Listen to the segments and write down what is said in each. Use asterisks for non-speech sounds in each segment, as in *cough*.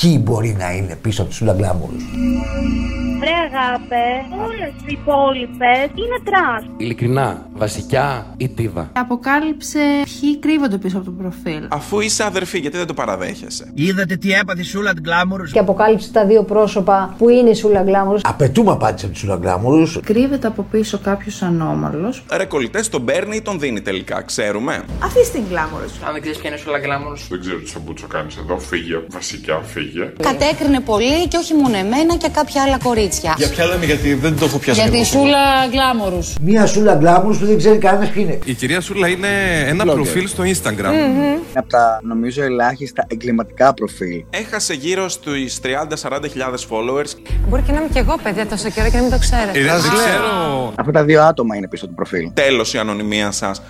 ποιοι μπορεί να είναι πίσω από τους Σούλα Glamorous. Βρε αγάπες, όλες οι υπόλοιπες είναι trash. Ειλικρινά, βασικιά ή ντίβα; Αποκάλυψε ποιοι κρύβονται πίσω από το προφίλ. Αφού είσαι αδερφή, γιατί δεν το παραδέχεσαι; Είδατε τι έπαθε η Σούλα Glamorous; Και αποκάλυψε τα δύο πρόσωπα που είναι η Σούλα Glamorous. Απαιτούμε απάντηση από τους Σούλα Glamorous. Κρύβεται από πίσω κάποιος ανώμαλος. Ρε κολλητές, τον παίρνει ή τον δίνει τελικά, ξέρουμε; Αφήστε την γκλάμουρος. Αν δεν ξέρεις ποια είναι σου λαγκλάμουρου. Δεν ξέρω τι σαμπούτσο κάνεις εδώ. Φύγε, βασικά φύγε. Κατέκρινε πολύ και όχι μόνο εμένα και κάποια άλλα κορίτσια. Για ποια λέμε, γιατί δεν το έχω πιάσει. Για τη Σούλα Γκλάμουρους. Μία Σούλα Γκλάμουρους που δεν ξέρει κανένας ποιοι είναι. Η κυρία Σούλα είναι ένα προφίλ στο Instagram. Από τα νομίζω ελάχιστα εγκληματικά προφίλ. Έχασε γύρω στους 30-40 χιλιάδες followers. Μπορεί και να είμαι κι εγώ παιδιά τόσο καιρό και να μην το ξέρετε. Δεν ξέρω. Αυτά τα δύο άτομα είναι πίσω του προφίλ. Τέλος η ανωνυμία σας.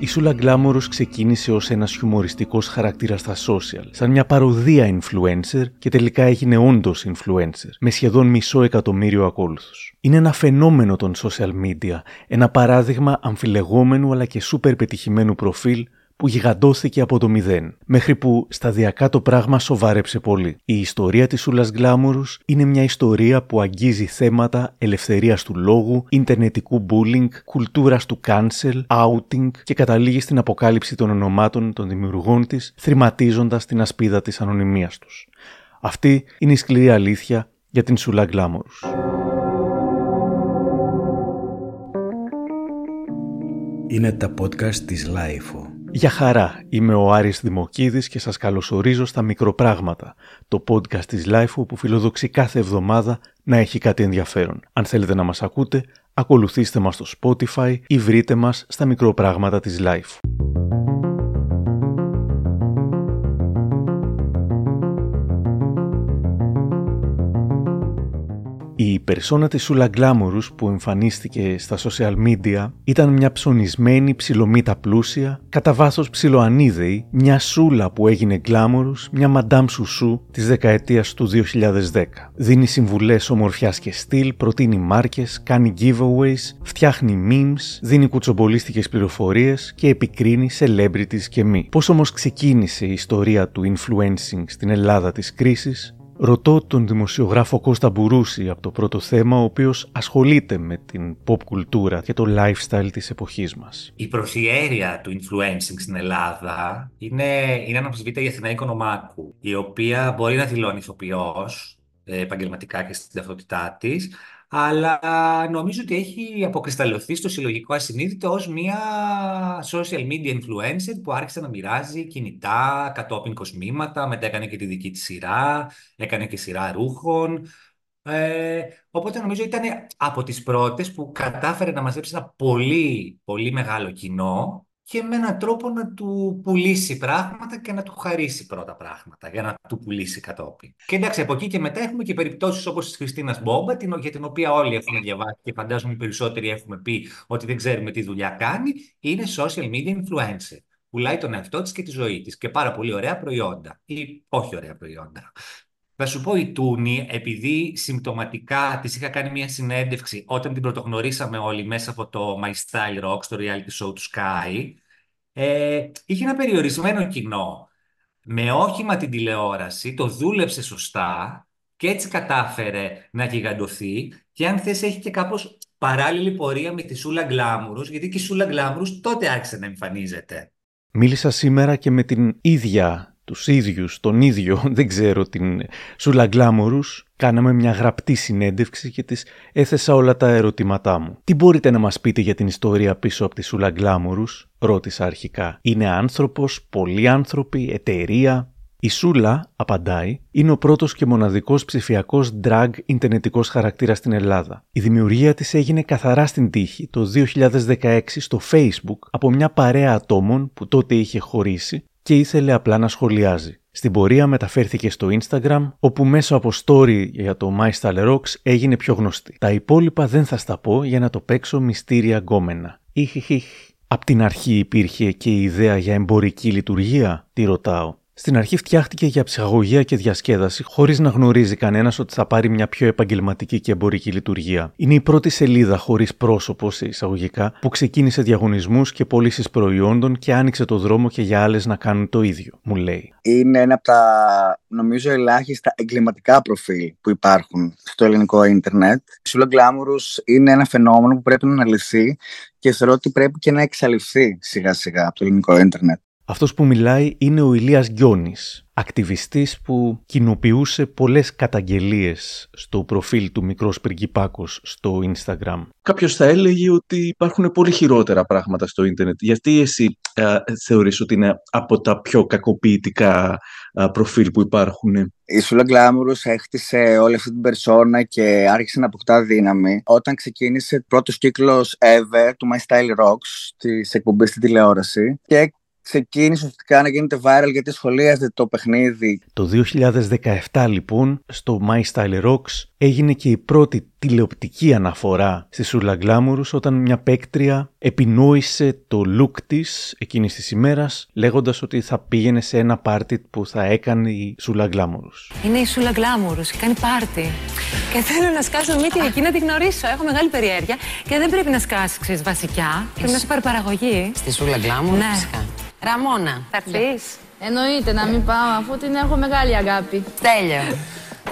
Η Σούλα Γκλάμουρος ξεκίνησε ως ένας χιουμοριστικός χαρακτήρας στα social, σαν μια παροδία influencer και τελικά έγινε όντως influencer, με σχεδόν μισό εκατομμύριο ακόλουθους. Είναι ένα φαινόμενο των social media, ένα παράδειγμα αμφιλεγόμενου αλλά και σούπερ πετυχημένου προφίλ που γιγαντώθηκε από το μηδέν, μέχρι που σταδιακά το πράγμα σοβάρεψε πολύ. Η ιστορία της Σούλας Γκλάμουρους είναι μια ιστορία που αγγίζει θέματα ελευθερίας του λόγου, ιντερνετικού bullying, κουλτούρας του cancel, outing και καταλήγει στην αποκάλυψη των ονομάτων των δημιουργών της, θρηματίζοντας την ασπίδα της ανωνυμίας τους. Αυτή είναι η σκληρή αλήθεια για την Σούλα Γκλάμουρους. Είναι τα podcast της Lifeo. Γεια χαρά, είμαι ο Άρης Δημοκίδης και σας καλωσορίζω στα Μικροπράγματα, το podcast της Lifeo που φιλοδοξεί κάθε εβδομάδα να έχει κάτι ενδιαφέρον. Αν θέλετε να μας ακούτε, ακολουθήστε μας στο Spotify ή βρείτε μας στα Μικροπράγματα της Lifeo. Η περσόνα της Σούλα Γκλάμουρους που εμφανίστηκε στα social media ήταν μια ψωνισμένη ψιλομύτα πλούσια, κατά βάθος ψιλοανίδεη, μια σούλα που έγινε γκλάμουρους, μια μαντάμ σουσού της δεκαετίας του 2010. Δίνει συμβουλές ομορφιάς και στυλ, προτείνει μάρκες, κάνει giveaways, φτιάχνει memes, δίνει κουτσομπολίστικες πληροφορίες και επικρίνει celebrities και μη. Πώς όμως ξεκίνησε η ιστορία του influencing στην Ελλάδα της κρίσης, Ρωτώ τον δημοσιογράφο Κώστα Μπουρούση από το πρώτο θέμα, ο οποίος ασχολείται με την pop κουλτούρα και το lifestyle της εποχής μας. Η προσιέρεια του influencing στην Ελλάδα είναι, είναι αναμφισβήτητα η Αθηναϊκή Κονομάκου, η οποία μπορεί να δηλώνει ηθοποιός ε, επαγγελματικά και στην ταυτότητά της, αλλά νομίζω ότι έχει αποκρισταλωθεί στο συλλογικό ασυνείδητο ως μια social media influencer που άρχισε να μοιράζει κινητά, κατόπιν κοσμήματα, μετά έκανε και τη δική της σειρά, έκανε και σειρά ρούχων. Ε, οπότε νομίζω ήταν από τις πρώτες που κατάφερε να μαζέψει ένα πολύ, πολύ μεγάλο κοινό και με έναν τρόπο να του πουλήσει πράγματα και να του χαρίσει πρώτα πράγματα για να του πουλήσει κατόπιν. Και εντάξει, από εκεί και μετά έχουμε και περιπτώσεις όπως της Χριστίνας Μπόμπα, την, για την οποία όλοι έχουμε διαβάσει και φαντάζομαι οι περισσότεροι έχουμε πει ότι δεν ξέρουμε τι δουλειά κάνει, είναι social media influencer. Πουλάει τον εαυτό της και τη ζωή της και πάρα πολύ ωραία προϊόντα ή όχι ωραία προϊόντα. Θα σου πω η Τούνη, επειδή συμπτωματικά της είχα κάνει μια συνέντευξη όταν την πρωτογνωρίσαμε όλοι μέσα από το My Style Rock, στο reality show του Sky, ε, είχε ένα περιορισμένο κοινό. Με όχημα την τηλεόραση, το δούλεψε σωστά και έτσι κατάφερε να γιγαντωθεί και αν θες έχει και κάπως παράλληλη πορεία με τη Σούλα Γκλάμουρους, γιατί και η Σούλα Γκλάμουρους τότε άρχισε να εμφανίζεται. Μίλησα σήμερα και με την ίδια τους ίδιους, τον ίδιο, *laughs* δεν ξέρω, την Σούλα Γκλάμορους, κάναμε μια γραπτή συνέντευξη και της έθεσα όλα τα ερωτήματά μου. Τι μπορείτε να μας πείτε για την ιστορία πίσω από τη Σούλα Γκλάμορους, ρώτησα αρχικά. Είναι άνθρωπος, πολλοί άνθρωποι, εταιρεία. Η Σούλα, απαντάει, είναι ο πρώτος και μοναδικός ψηφιακός drag ιντερνετικός χαρακτήρας στην Ελλάδα. Η δημιουργία της έγινε καθαρά στην τύχη το 2016 στο Facebook από μια παρέα ατόμων που τότε είχε χωρίσει και ήθελε απλά να σχολιάζει. Στην πορεία μεταφέρθηκε στο Instagram, όπου μέσω από story για το My Style Rocks έγινε πιο γνωστή. Τα υπόλοιπα δεν θα στα πω για να το παίξω μυστήρια γκόμενα. Ιχιχιχ. Απ' την αρχή υπήρχε και η ιδέα για εμπορική λειτουργία, τι ρωτάω. Στην αρχή φτιάχτηκε για ψυχαγωγία και διασκέδαση, χωρίς να γνωρίζει κανένας ότι θα πάρει μια πιο επαγγελματική και εμπορική λειτουργία. Είναι η πρώτη σελίδα χωρίς πρόσωπο σε εισαγωγικά που ξεκίνησε διαγωνισμούς και πωλήσεις προϊόντων και άνοιξε το δρόμο και για άλλες να κάνουν το ίδιο, μου λέει. Είναι ένα από τα νομίζω ελάχιστα εγκληματικά προφίλ που υπάρχουν στο ελληνικό ίντερνετ. Η Σούλα Glamorous είναι ένα φαινόμενο που πρέπει να αναλυθεί και θεωρώ ότι πρέπει και να εξαλειφθεί σιγά σιγά από το ελληνικό ίντερνετ. Αυτός που μιλάει είναι ο Ηλίας Γκιόνης, ακτιβιστής που κοινοποιούσε πολλές καταγγελίες στο προφίλ του Μικρός Πριγκιπάκος στο Instagram. Κάποιος θα έλεγε ότι υπάρχουν πολύ χειρότερα πράγματα στο ίντερνετ. Γιατί εσύ ε, θεωρείς ότι είναι από τα πιο κακοποιητικά ε, προφίλ που υπάρχουν; Η Σούλα Glamorous έχτισε όλη αυτή την περσόνα και άρχισε να αποκτά δύναμη όταν ξεκίνησε πρώτος κύκλος ever του My Style Rocks της εκπομπής στην τηλεόραση και ξεκίνησε ουσιαστικά να γίνεται viral γιατί σχολίαζε το παιχνίδι. Το 2017 λοιπόν στο My Style Rocks έγινε και η πρώτη τηλεοπτική αναφορά στη Σούλα Glamorous όταν μια παίκτρια επινόησε το look της εκείνης της ημέρας λέγοντας ότι θα πήγαινε σε ένα πάρτι που θα έκανε η Σούλα Glamorous. Είναι η Σούλα Glamorous, κάνει πάρτι. Και θέλω να σκάσω μύτη εκεί να τη γνωρίσω. Έχω μεγάλη περιέργεια και δεν πρέπει να σκάσει, ξέρεις, βασικά. Πρέπει να σε πάρει παραγωγή. Στη Σούλα Glamorous, Ναι. φυσικά. Ραμόνα, θα έρθεις. Εννοείται να μην πάω αφού την έχω μεγάλη αγάπη. Τέλειο.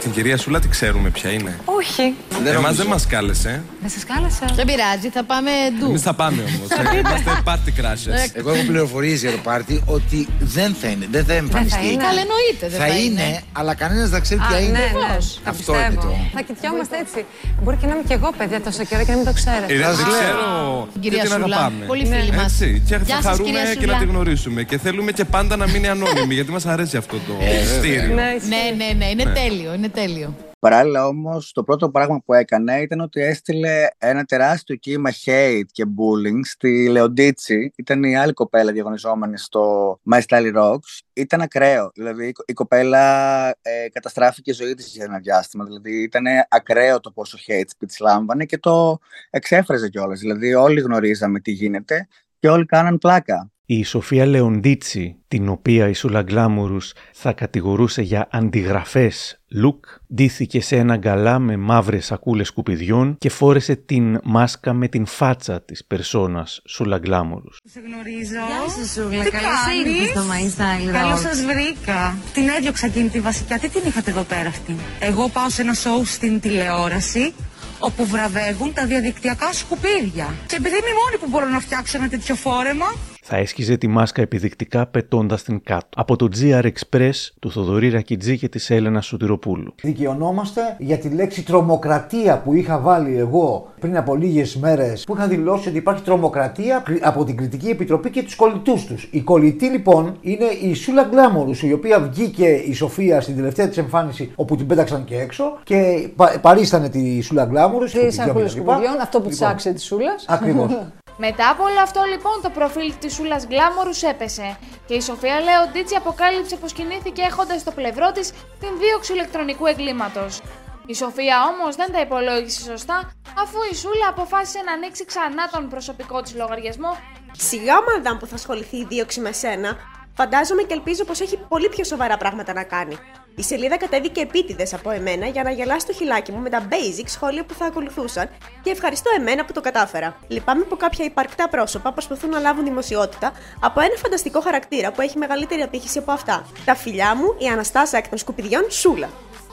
Την κυρία Σούλα τη ξέρουμε ποια είναι. Όχι. Εμάς δεν μας κάλεσε. Δεν σας κάλεσα. Δεν πειράζει, θα πάμε ντου. Εμείς θα πάμε όμως. Είμαστε party crashers. Εγώ έχω πληροφορίες για το πάρτι ότι δεν θα είναι, δεν θα εμφανιστεί. είναι. Καλά εννοείται, δεν Θα είναι, αλλά κανένας δεν ξέρει ποια Α, είναι. ναι, ναι. Αυτό το είναι πιστεύω. το. Θα κοιτιόμαστε έτσι. Μπορεί και να είμαι κι εγώ παιδιά τόσο καιρό και να μην το ξέρετε. Ε, Δεν Σας ξέρω. Την κυρία και την Σούλα. αγαπάμε. Πολύ φίλη μας. Έτσι. Και Γεια θα σας, κυρία χαρούμε και Σούλα. να τη γνωρίσουμε. Και θέλουμε και πάντα να μείνει ανώνυμη γιατί μας αρέσει αυτό το στήριο. Ναι, ισχύει. Ναι, ναι, ναι, είναι τέλειο, είναι τέλειο. Παράλληλα όμως το πρώτο πράγμα που έκανε ήταν ότι έστειλε ένα τεράστιο κύμα hate και bullying στη Λεοντίτσι. Ήταν η άλλη κοπέλα διαγωνιζόμενη στο My Style Rocks. Ήταν ακραίο. Δηλαδή η κο- η κοπέλα ε, καταστράφηκε η ζωή της για ένα διάστημα. Δηλαδή ήταν ακραίο το πόσο hate speech λάμβανε και το εξέφραζε κιόλας. Δηλαδή όλοι γνωρίζαμε τι γίνεται και όλοι κάναν πλάκα. Η Σοφία Λεοντίτσι, την οποία η Σούλα Γκλάμουρους θα κατηγορούσε για αντιγραφές look, ντύθηκε σε ένα γκαλά με μαύρες σακούλες σκουπιδιών και φόρεσε την μάσκα με την φάτσα της περσόνας Σούλα Γκλάμουρους. Σε γνωρίζω. Γεια σου, Σούλα. Καλώς ήρθες στο My Style Καλώς Rock. σας βρήκα. Την έδιωξα εκείνη τη βασικά. Τι την είχατε εδώ πέρα αυτή; Εγώ πάω σε ένα σοου στην τηλεόραση όπου βραβεύουν τα διαδικτυακά σκουπίδια. Και επειδή είμαι η μόνη που μπορώ να φτιάξω ένα τέτοιο φόρεμα, Θα έσκιζε τη μάσκα επιδεικτικά πετώντας την κάτω. Από το GR Express του Θοδωρή Ρακιτζή και της Έλενα Σωτηροπούλου. Δικαιωνόμαστε για τη λέξη τρομοκρατία που είχα βάλει εγώ πριν από λίγες μέρες, που είχα δηλώσει ότι υπάρχει τρομοκρατία από την Κριτική Επιτροπή και τους κολλητούς τους. Η κολλητή λοιπόν είναι η Σούλα Γκλάμορους, η οποία βγήκε η Σοφία στην τελευταία της εμφάνιση, όπου την πέταξαν και έξω και πα, παρίστανε τη Σούλα Γκλάμορους. Τι σακούλε σκουπιδιών, αυτό που Λοιπόν, ψάξε της Σούλας. Ακριβώς. *laughs* Μετά από όλο αυτό λοιπόν το προφίλ της Σούλας Γκλάμορους έπεσε. Και η Σοφία Λεοντίτσι αποκάλυψε πως κινήθηκε έχοντας στο πλευρό της την δίωξη ηλεκτρονικού εγκλήματος. Η Σοφία όμως δεν τα υπολόγισε σωστά αφού η Σούλα αποφάσισε να ανοίξει ξανά τον προσωπικό της λογαριασμό. Σιγά μαντάμ που θα ασχοληθεί η δίωξη με σένα, φαντάζομαι και ελπίζω πως έχει πολύ πιο σοβαρά πράγματα να κάνει. Η σελίδα κατέβηκε επίτηδες από εμένα για να γελάσει το χιλάκι μου με τα basic σχόλια που θα ακολουθούσαν και ευχαριστώ εμένα που το κατάφερα. Λυπάμαι που κάποια υπαρκτά πρόσωπα προσπαθούν να λάβουν δημοσιότητα από ένα φανταστικό χαρακτήρα που έχει μεγαλύτερη απήχηση από αυτά. Τα φιλιά μου, η Αναστάσα εκ των σκουπιδιών Σούλα.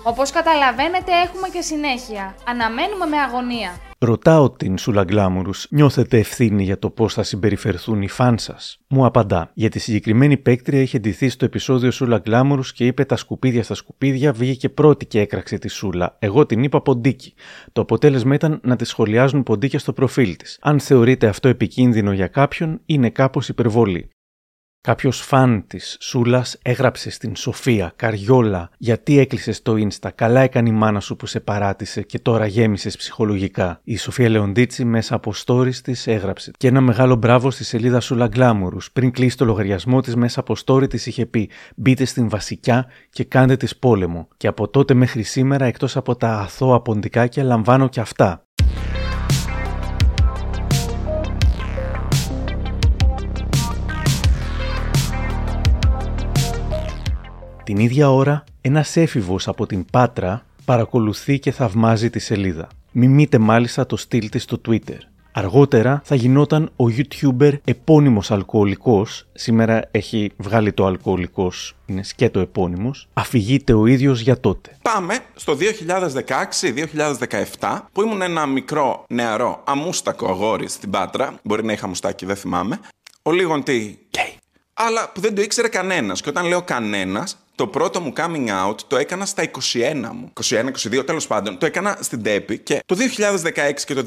Όπως καταλαβαίνετε έχουμε και συνέχεια. Αναμένουμε με αγωνία. Ρωτάω την Σούλα Γκλάμουρους, νιώθετε ευθύνη για το πώς θα συμπεριφερθούν οι φαν σας; Μου απαντά. Για τη συγκεκριμένη παίκτρια είχε ντυθεί στο επεισόδιο Σούλα Γκλάμουρους και είπε τα σκουπίδια στα σκουπίδια, βγήκε πρώτη και έκραξε τη Σούλα. Εγώ την είπα ποντίκι. Το αποτέλεσμα ήταν να τη σχολιάζουν ποντίκια στο προφίλ της. Αν θεωρείτε αυτό επικίνδυνο για κάποιον, είναι κάπως υπερβολή. Κάποιος φαν της Σούλας έγραψε στην Σοφία Καριόλα γιατί έκλεισες το Insta; Καλά έκανε η μάνα σου που σε παράτησε και τώρα γέμισες ψυχολογικά. Η Σοφία Λεοντίτσι μέσα από stories της έγραψε. Και ένα μεγάλο μπράβο στη σελίδα Σούλα Γκλάμουρους. Πριν κλείσει το λογαριασμό της μέσα από story της είχε πει: Μπείτε στην βασικιά και κάντε της πόλεμο. Και από τότε μέχρι σήμερα, εκτός από τα αθώα ποντικάκια, λαμβάνω και αυτά. Την ίδια ώρα, ένας έφηβος από την Πάτρα παρακολουθεί και θαυμάζει τη σελίδα. Μιμείται μάλιστα το στυλ της στο Twitter. Αργότερα θα γινόταν ο YouTuber επώνυμος αλκοολικός, σήμερα έχει βγάλει το αλκοολικός, είναι σκέτο επώνυμος, αφηγείται ο ίδιος για τότε. Πάμε στο 2016-2017 που ήμουν ένα μικρό νεαρό αμούστακο αγόρι στην Πάτρα, μπορεί να είχα μουστάκι, δεν θυμάμαι, ο λίγον τι γκέι. Αλλά που δεν το ήξερε κανένας και όταν λέω κανένας το πρώτο μου coming out το έκανα στα 21 μου. 21-22 τέλος πάντων. Το έκανα στην Τέπη και το 2016 και το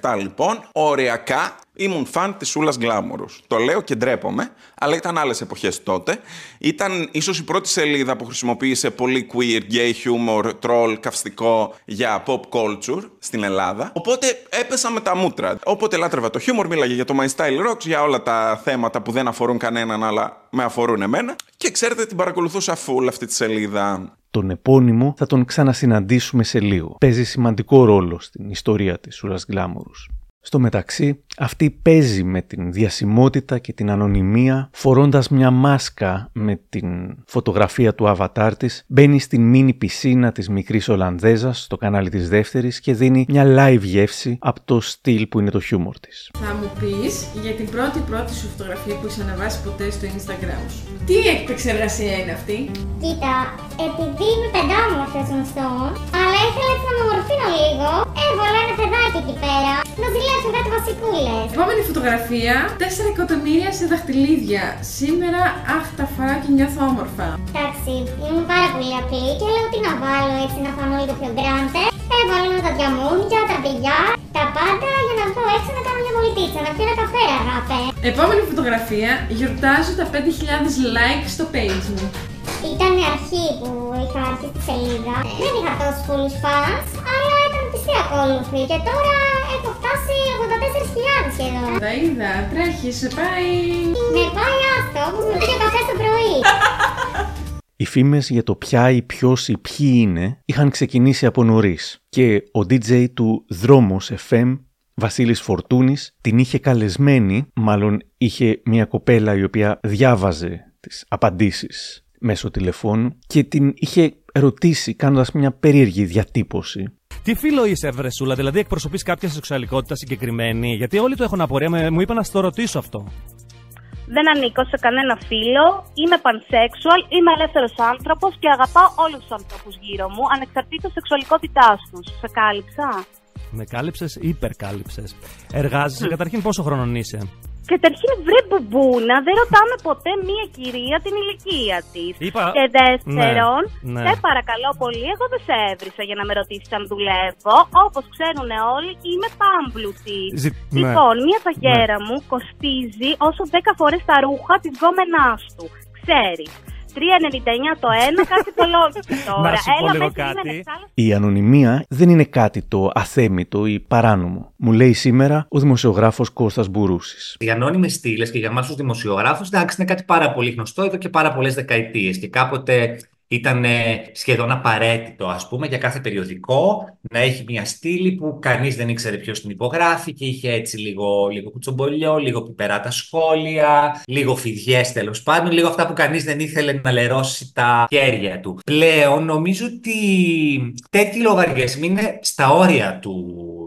2017 λοιπόν, οριακά ήμουν φαν της Σούλας Γκλάμορου. Το λέω και ντρέπομαι, αλλά ήταν άλλες εποχές τότε. Ήταν ίσως η πρώτη σελίδα που χρησιμοποίησε πολύ queer, gay humor, troll, καυστικό για pop culture στην Ελλάδα. Οπότε έπεσα με τα μούτρα. Όποτε λάτρευα το humor, μίλαγε για το My Style Rocks, για όλα τα θέματα που δεν αφορούν κανέναν, αλλά με αφορούν εμένα. Και ξέρετε, την παρακολουθούσα full αυτή τη σελίδα; Τον επώνυμο θα τον ξανασυναντήσουμε σε λίγο. Παίζει σημαντικό ρόλο στην ιστορία της Σούλας Γκλάμορους. Στο μεταξύ, αυτή παίζει με την διασημότητα και την ανωνυμία, φορώντας μια μάσκα με την φωτογραφία του αβατάρ της, μπαίνει στην μίνι πισίνα της μικρής Ολλανδέζας στο κανάλι της δεύτερης και δίνει μια live γεύση από το στυλ που είναι το χιούμορ της. Θα μου πεις για την πρώτη πρώτη σου φωτογραφία που είσαι ανεβάσει ποτέ στο Instagram σου. Τι επεξεργασία είναι αυτή; Κοίτα, επειδή είμαι πεντάμορφος γνωστόν, αλλά ήθελα έτσι να με ομορφύνω λίγο, έβαλα ένα παιδάκι εκεί πέρα, να ζηλέψω κάτι βασικούλες. Επόμενη φωτογραφία, 4 εκατομμύρια σε δαχτυλίδια. Σήμερα, αχ, τα φοράω και νιώθω όμορφα. Εντάξει, ήμουν πάρα πολύ απλή και λέω τι να βάλω έτσι να φανώ λίγο πιο γκράντε. Έβαλα τα διαμούνια, τα μπιλιά, τα πάντα για να βγω έξω να κάνω μια πολιτίτσα, να πιω ένα καφέ, αγάπε. Επόμενη φωτογραφία, γιορτάζω τα 5.000 like στο page μου. Ήταν η αρχή που είχα αρχίσει τη σελίδα. Δεν είχα τόσους πολλούς fans, αλλά ήταν πιστή ακόλουθη και τώρα έχω φτάσει 84.000 σχεδόν. Τα είδα, τρέχεις, σε πάει. Με πάει αυτό που με πήγε καφέ το πρωί. Οι φήμες για το ποια ή ποιος ή ποιοι είναι είχαν ξεκινήσει από νωρίς και ο DJ του Δρόμος FM Βασίλης Φορτούνης την είχε καλεσμένη, μάλλον είχε μια κοπέλα η οποία διάβαζε τις απαντήσεις μέσω τηλεφώνου και την είχε ρωτήσει κάνοντας μια περίεργη διατύπωση. Τι φίλο είσαι, Βρεσούλα, δηλαδή εκπροσωπείς κάποια σεξουαλικότητα συγκεκριμένη, γιατί όλοι το έχουν απορία, με- μου είπαν να στο ρωτήσω αυτό. Δεν ανήκω σε κανένα φίλο, είμαι pansexual, είμαι ελεύθερος άνθρωπος και αγαπάω όλους τους ανθρώπους γύρω μου, ανεξαρτήτως σεξουαλικότητάς τους. Σε κάλυψα; Με κάλυψες ή υπερκάλυψες. Εργάζεσαι, καταρχήν πόσο χρονών είσαι; Καταρχήν βρε μπουμπούνα, δεν ρωτάμε ποτέ μία κυρία την ηλικία της. Είπα- Και δεύτερον, Ναι, ναι. σε παρακαλώ πολύ, εγώ δεν σε έβρισα για να με ρωτήσεις αν δουλεύω. Όπως ξέρουν όλοι, είμαι πάμπλουτη. Ζη- ναι. Λοιπόν, μία παγέρα μου κοστίζει όσο 10 φορές τα ρούχα της γκόμενάς του. Ξέρεις. 3,99 το ένα, κάτι υπολόγισε τώρα. Να σου πω Έλα λίγο μέσα κάτι. είμαι εξάλλου. Η ανωνυμία δεν είναι κάτι το αθέμητο ή παράνομο. Μου λέει σήμερα ο δημοσιογράφος Κώστας Μπουρούσης. Οι ανώνυμες στήλες και για εμάς τους δημοσιογράφους, εντάξει, είναι κάτι πάρα πολύ γνωστό εδώ και πάρα πολλές δεκαετίες. Και κάποτε ήταν ε, σχεδόν απαραίτητο, ας πούμε, για κάθε περιοδικό να έχει μια στήλη που κανείς δεν ήξερε ποιος την υπογράφει και είχε έτσι λίγο, λίγο κουτσομπολιό, λίγο πιπερά τα σχόλια, λίγο φιδιές τέλος πάντων, λίγο αυτά που κανείς δεν ήθελε να λερώσει τα χέρια του. Πλέον νομίζω ότι τέτοιοι λογαριασμοί είναι στα όρια του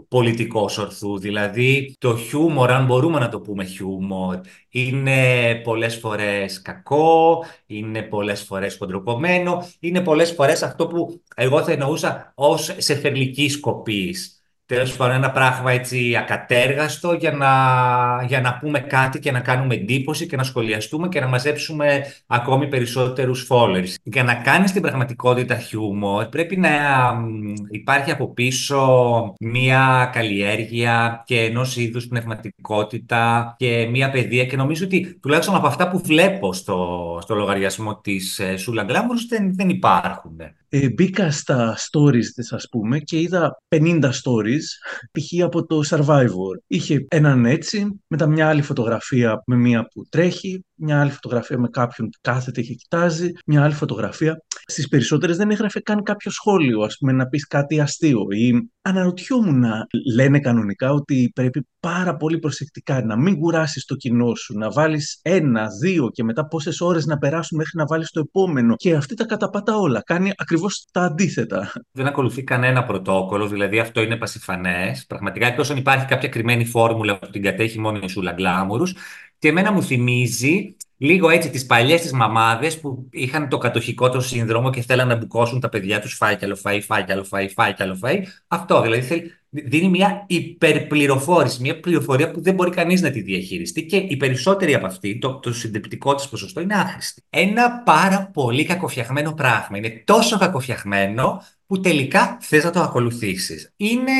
πολιτικού ορθού, δηλαδή το χιούμορ, αν μπορούμε να το πούμε χιούμορ, είναι πολλές φορές κακό, είναι πολλές φορές χοντροκομμένο, είναι πολλές φορές αυτό που εγώ θα εννοούσα ως σε θερμική σκοπής. Τέλος πάντων, ένα πράγμα έτσι ακατέργαστο για να, για να πούμε κάτι και να κάνουμε εντύπωση και να σχολιαστούμε και να μαζέψουμε ακόμη περισσότερους followers. Για να κάνεις την πραγματικότητα χιούμορ πρέπει να μ, υπάρχει από πίσω μία καλλιέργεια και ενός είδους πνευματικότητα και μία παιδεία και νομίζω ότι τουλάχιστον από αυτά που βλέπω στο, στο λογαριασμό της ε, Σούλα Γκλάμουρος δεν, δεν υπάρχουν. Ε, μπήκα στα stories της ας πούμε και είδα 50 stories π.χ. από το Survivor. Είχε έναν έτσι, μετά μια άλλη φωτογραφία με μία που τρέχει, μια άλλη φωτογραφία με κάποιον που κάθεται και κοιτάζει, μια άλλη φωτογραφία. Στις περισσότερες δεν έγραφε καν κάποιο σχόλιο, ας πούμε, να πεις κάτι αστείο. Ή αναρωτιόμουν να λένε κανονικά ότι πρέπει πάρα πολύ προσεκτικά να μην κουράσεις το κοινό σου, να βάλεις ένα, δύο και μετά πόσες ώρες να περάσουν μέχρι να βάλεις το επόμενο. Και αυτή τα καταπατά όλα. Κάνει ακριβώς τα αντίθετα. Δεν ακολουθεί κανένα πρωτόκολλο, δηλαδή αυτό είναι πασιφανές. Πραγματικά, εκτός αν υπάρχει κάποια κρυμμένη φόρμουλα που την κατέχει μόνο η Σούλα Γκλάμουρους. Και εμένα μου θυμίζει λίγο έτσι τις παλιές τις μαμάδες που είχαν το κατοχικό το σύνδρομο και θέλανε να μπουκώσουν τα παιδιά τους φάει κι άλλο φάει, φάει κι άλλο φάει, φάει κι άλλο φάει. Αυτό δηλαδή θέλει, δίνει μια υπερπληροφόρηση, μια πληροφορία που δεν μπορεί κανείς να τη διαχειριστεί και οι περισσότεροι από αυτοί, το, το συντριπτικό της ποσοστό είναι άχρηστη. Ένα πάρα πολύ κακοφτιαγμένο πράγμα. Είναι τόσο κακοφτιαγμένο που τελικά θες να το ακολουθήσεις. Είναι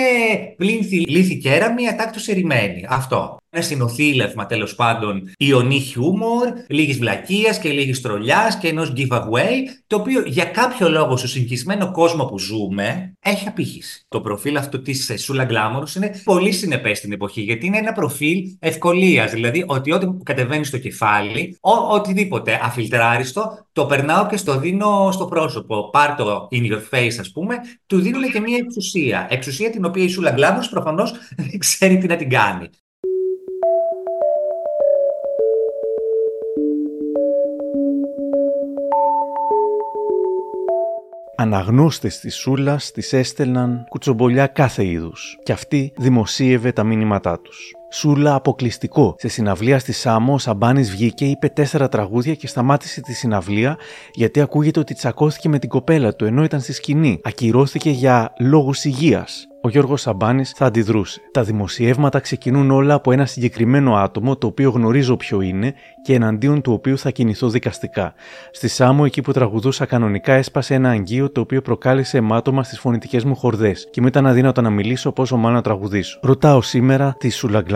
πλήνθη λύθη κέραμη, ατάκτως ερημένη. Αυτό. Ένα συνοθήλευμα τέλος πάντων ιονή χιούμορ, λίγης βλακείας και λίγης τρολιάς και ενός giveaway, το οποίο για κάποιο λόγο στο συγκεκριμένο κόσμο που ζούμε έχει απήχηση. Το προφίλ αυτό της Σούλα Γκλάμορου είναι πολύ συνεπές στην εποχή, γιατί είναι ένα προφίλ ευκολίας. Δηλαδή ότι ό,τι κατεβαίνει στο κεφάλι, ο, οτιδήποτε αφιλτράριστο, το περνάω και στο δίνω στο πρόσωπο. Πάρ το in your face, ας πούμε, του δίνουν και μια εξουσία. Εξουσία την οποία η Σούλα Γκλάμορου προφανώς *laughs* δεν ξέρει τι να την κάνει. Αναγνώστες της Σούλας της έστελναν κουτσομπολιά κάθε είδους και αυτή δημοσίευε τα μήνυματά τους. Σούλα αποκλειστικό. Σε συναυλία στη Σάμο, ο Σαμπάνης βγήκε, είπε τέσσερα τραγούδια και σταμάτησε τη συναυλία γιατί ακούγεται ότι τσακώθηκε με την κοπέλα του ενώ ήταν στη σκηνή. Ακυρώθηκε για λόγους υγείας ο Γιώργος Σαμπάνης θα αντιδρούσε. Τα δημοσιεύματα ξεκινούν όλα από ένα συγκεκριμένο άτομο, το οποίο γνωρίζω ποιο είναι και εναντίον του οποίου θα κινηθώ δικαστικά. Στη Σάμο, εκεί που τραγουδούσα κανονικά, έσπασε ένα αγγείο το οποίο προκάλεσε αιμάτωμα στις φωνητικές μου χορδές και μου ήταν αδύνατο να μιλήσω πόσο μάλλον να τραγουδήσω. Ρωτάω σήμερα τη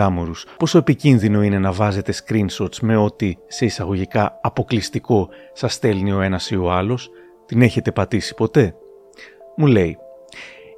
Σουλαγκλάμορου πόσο επικίνδυνο είναι να βάζετε screenshots με ό,τι σε εισαγωγικά αποκλειστικό σας στέλνει ο ένας ή ο άλλος; Την έχετε πατήσει ποτέ; Μου λέει,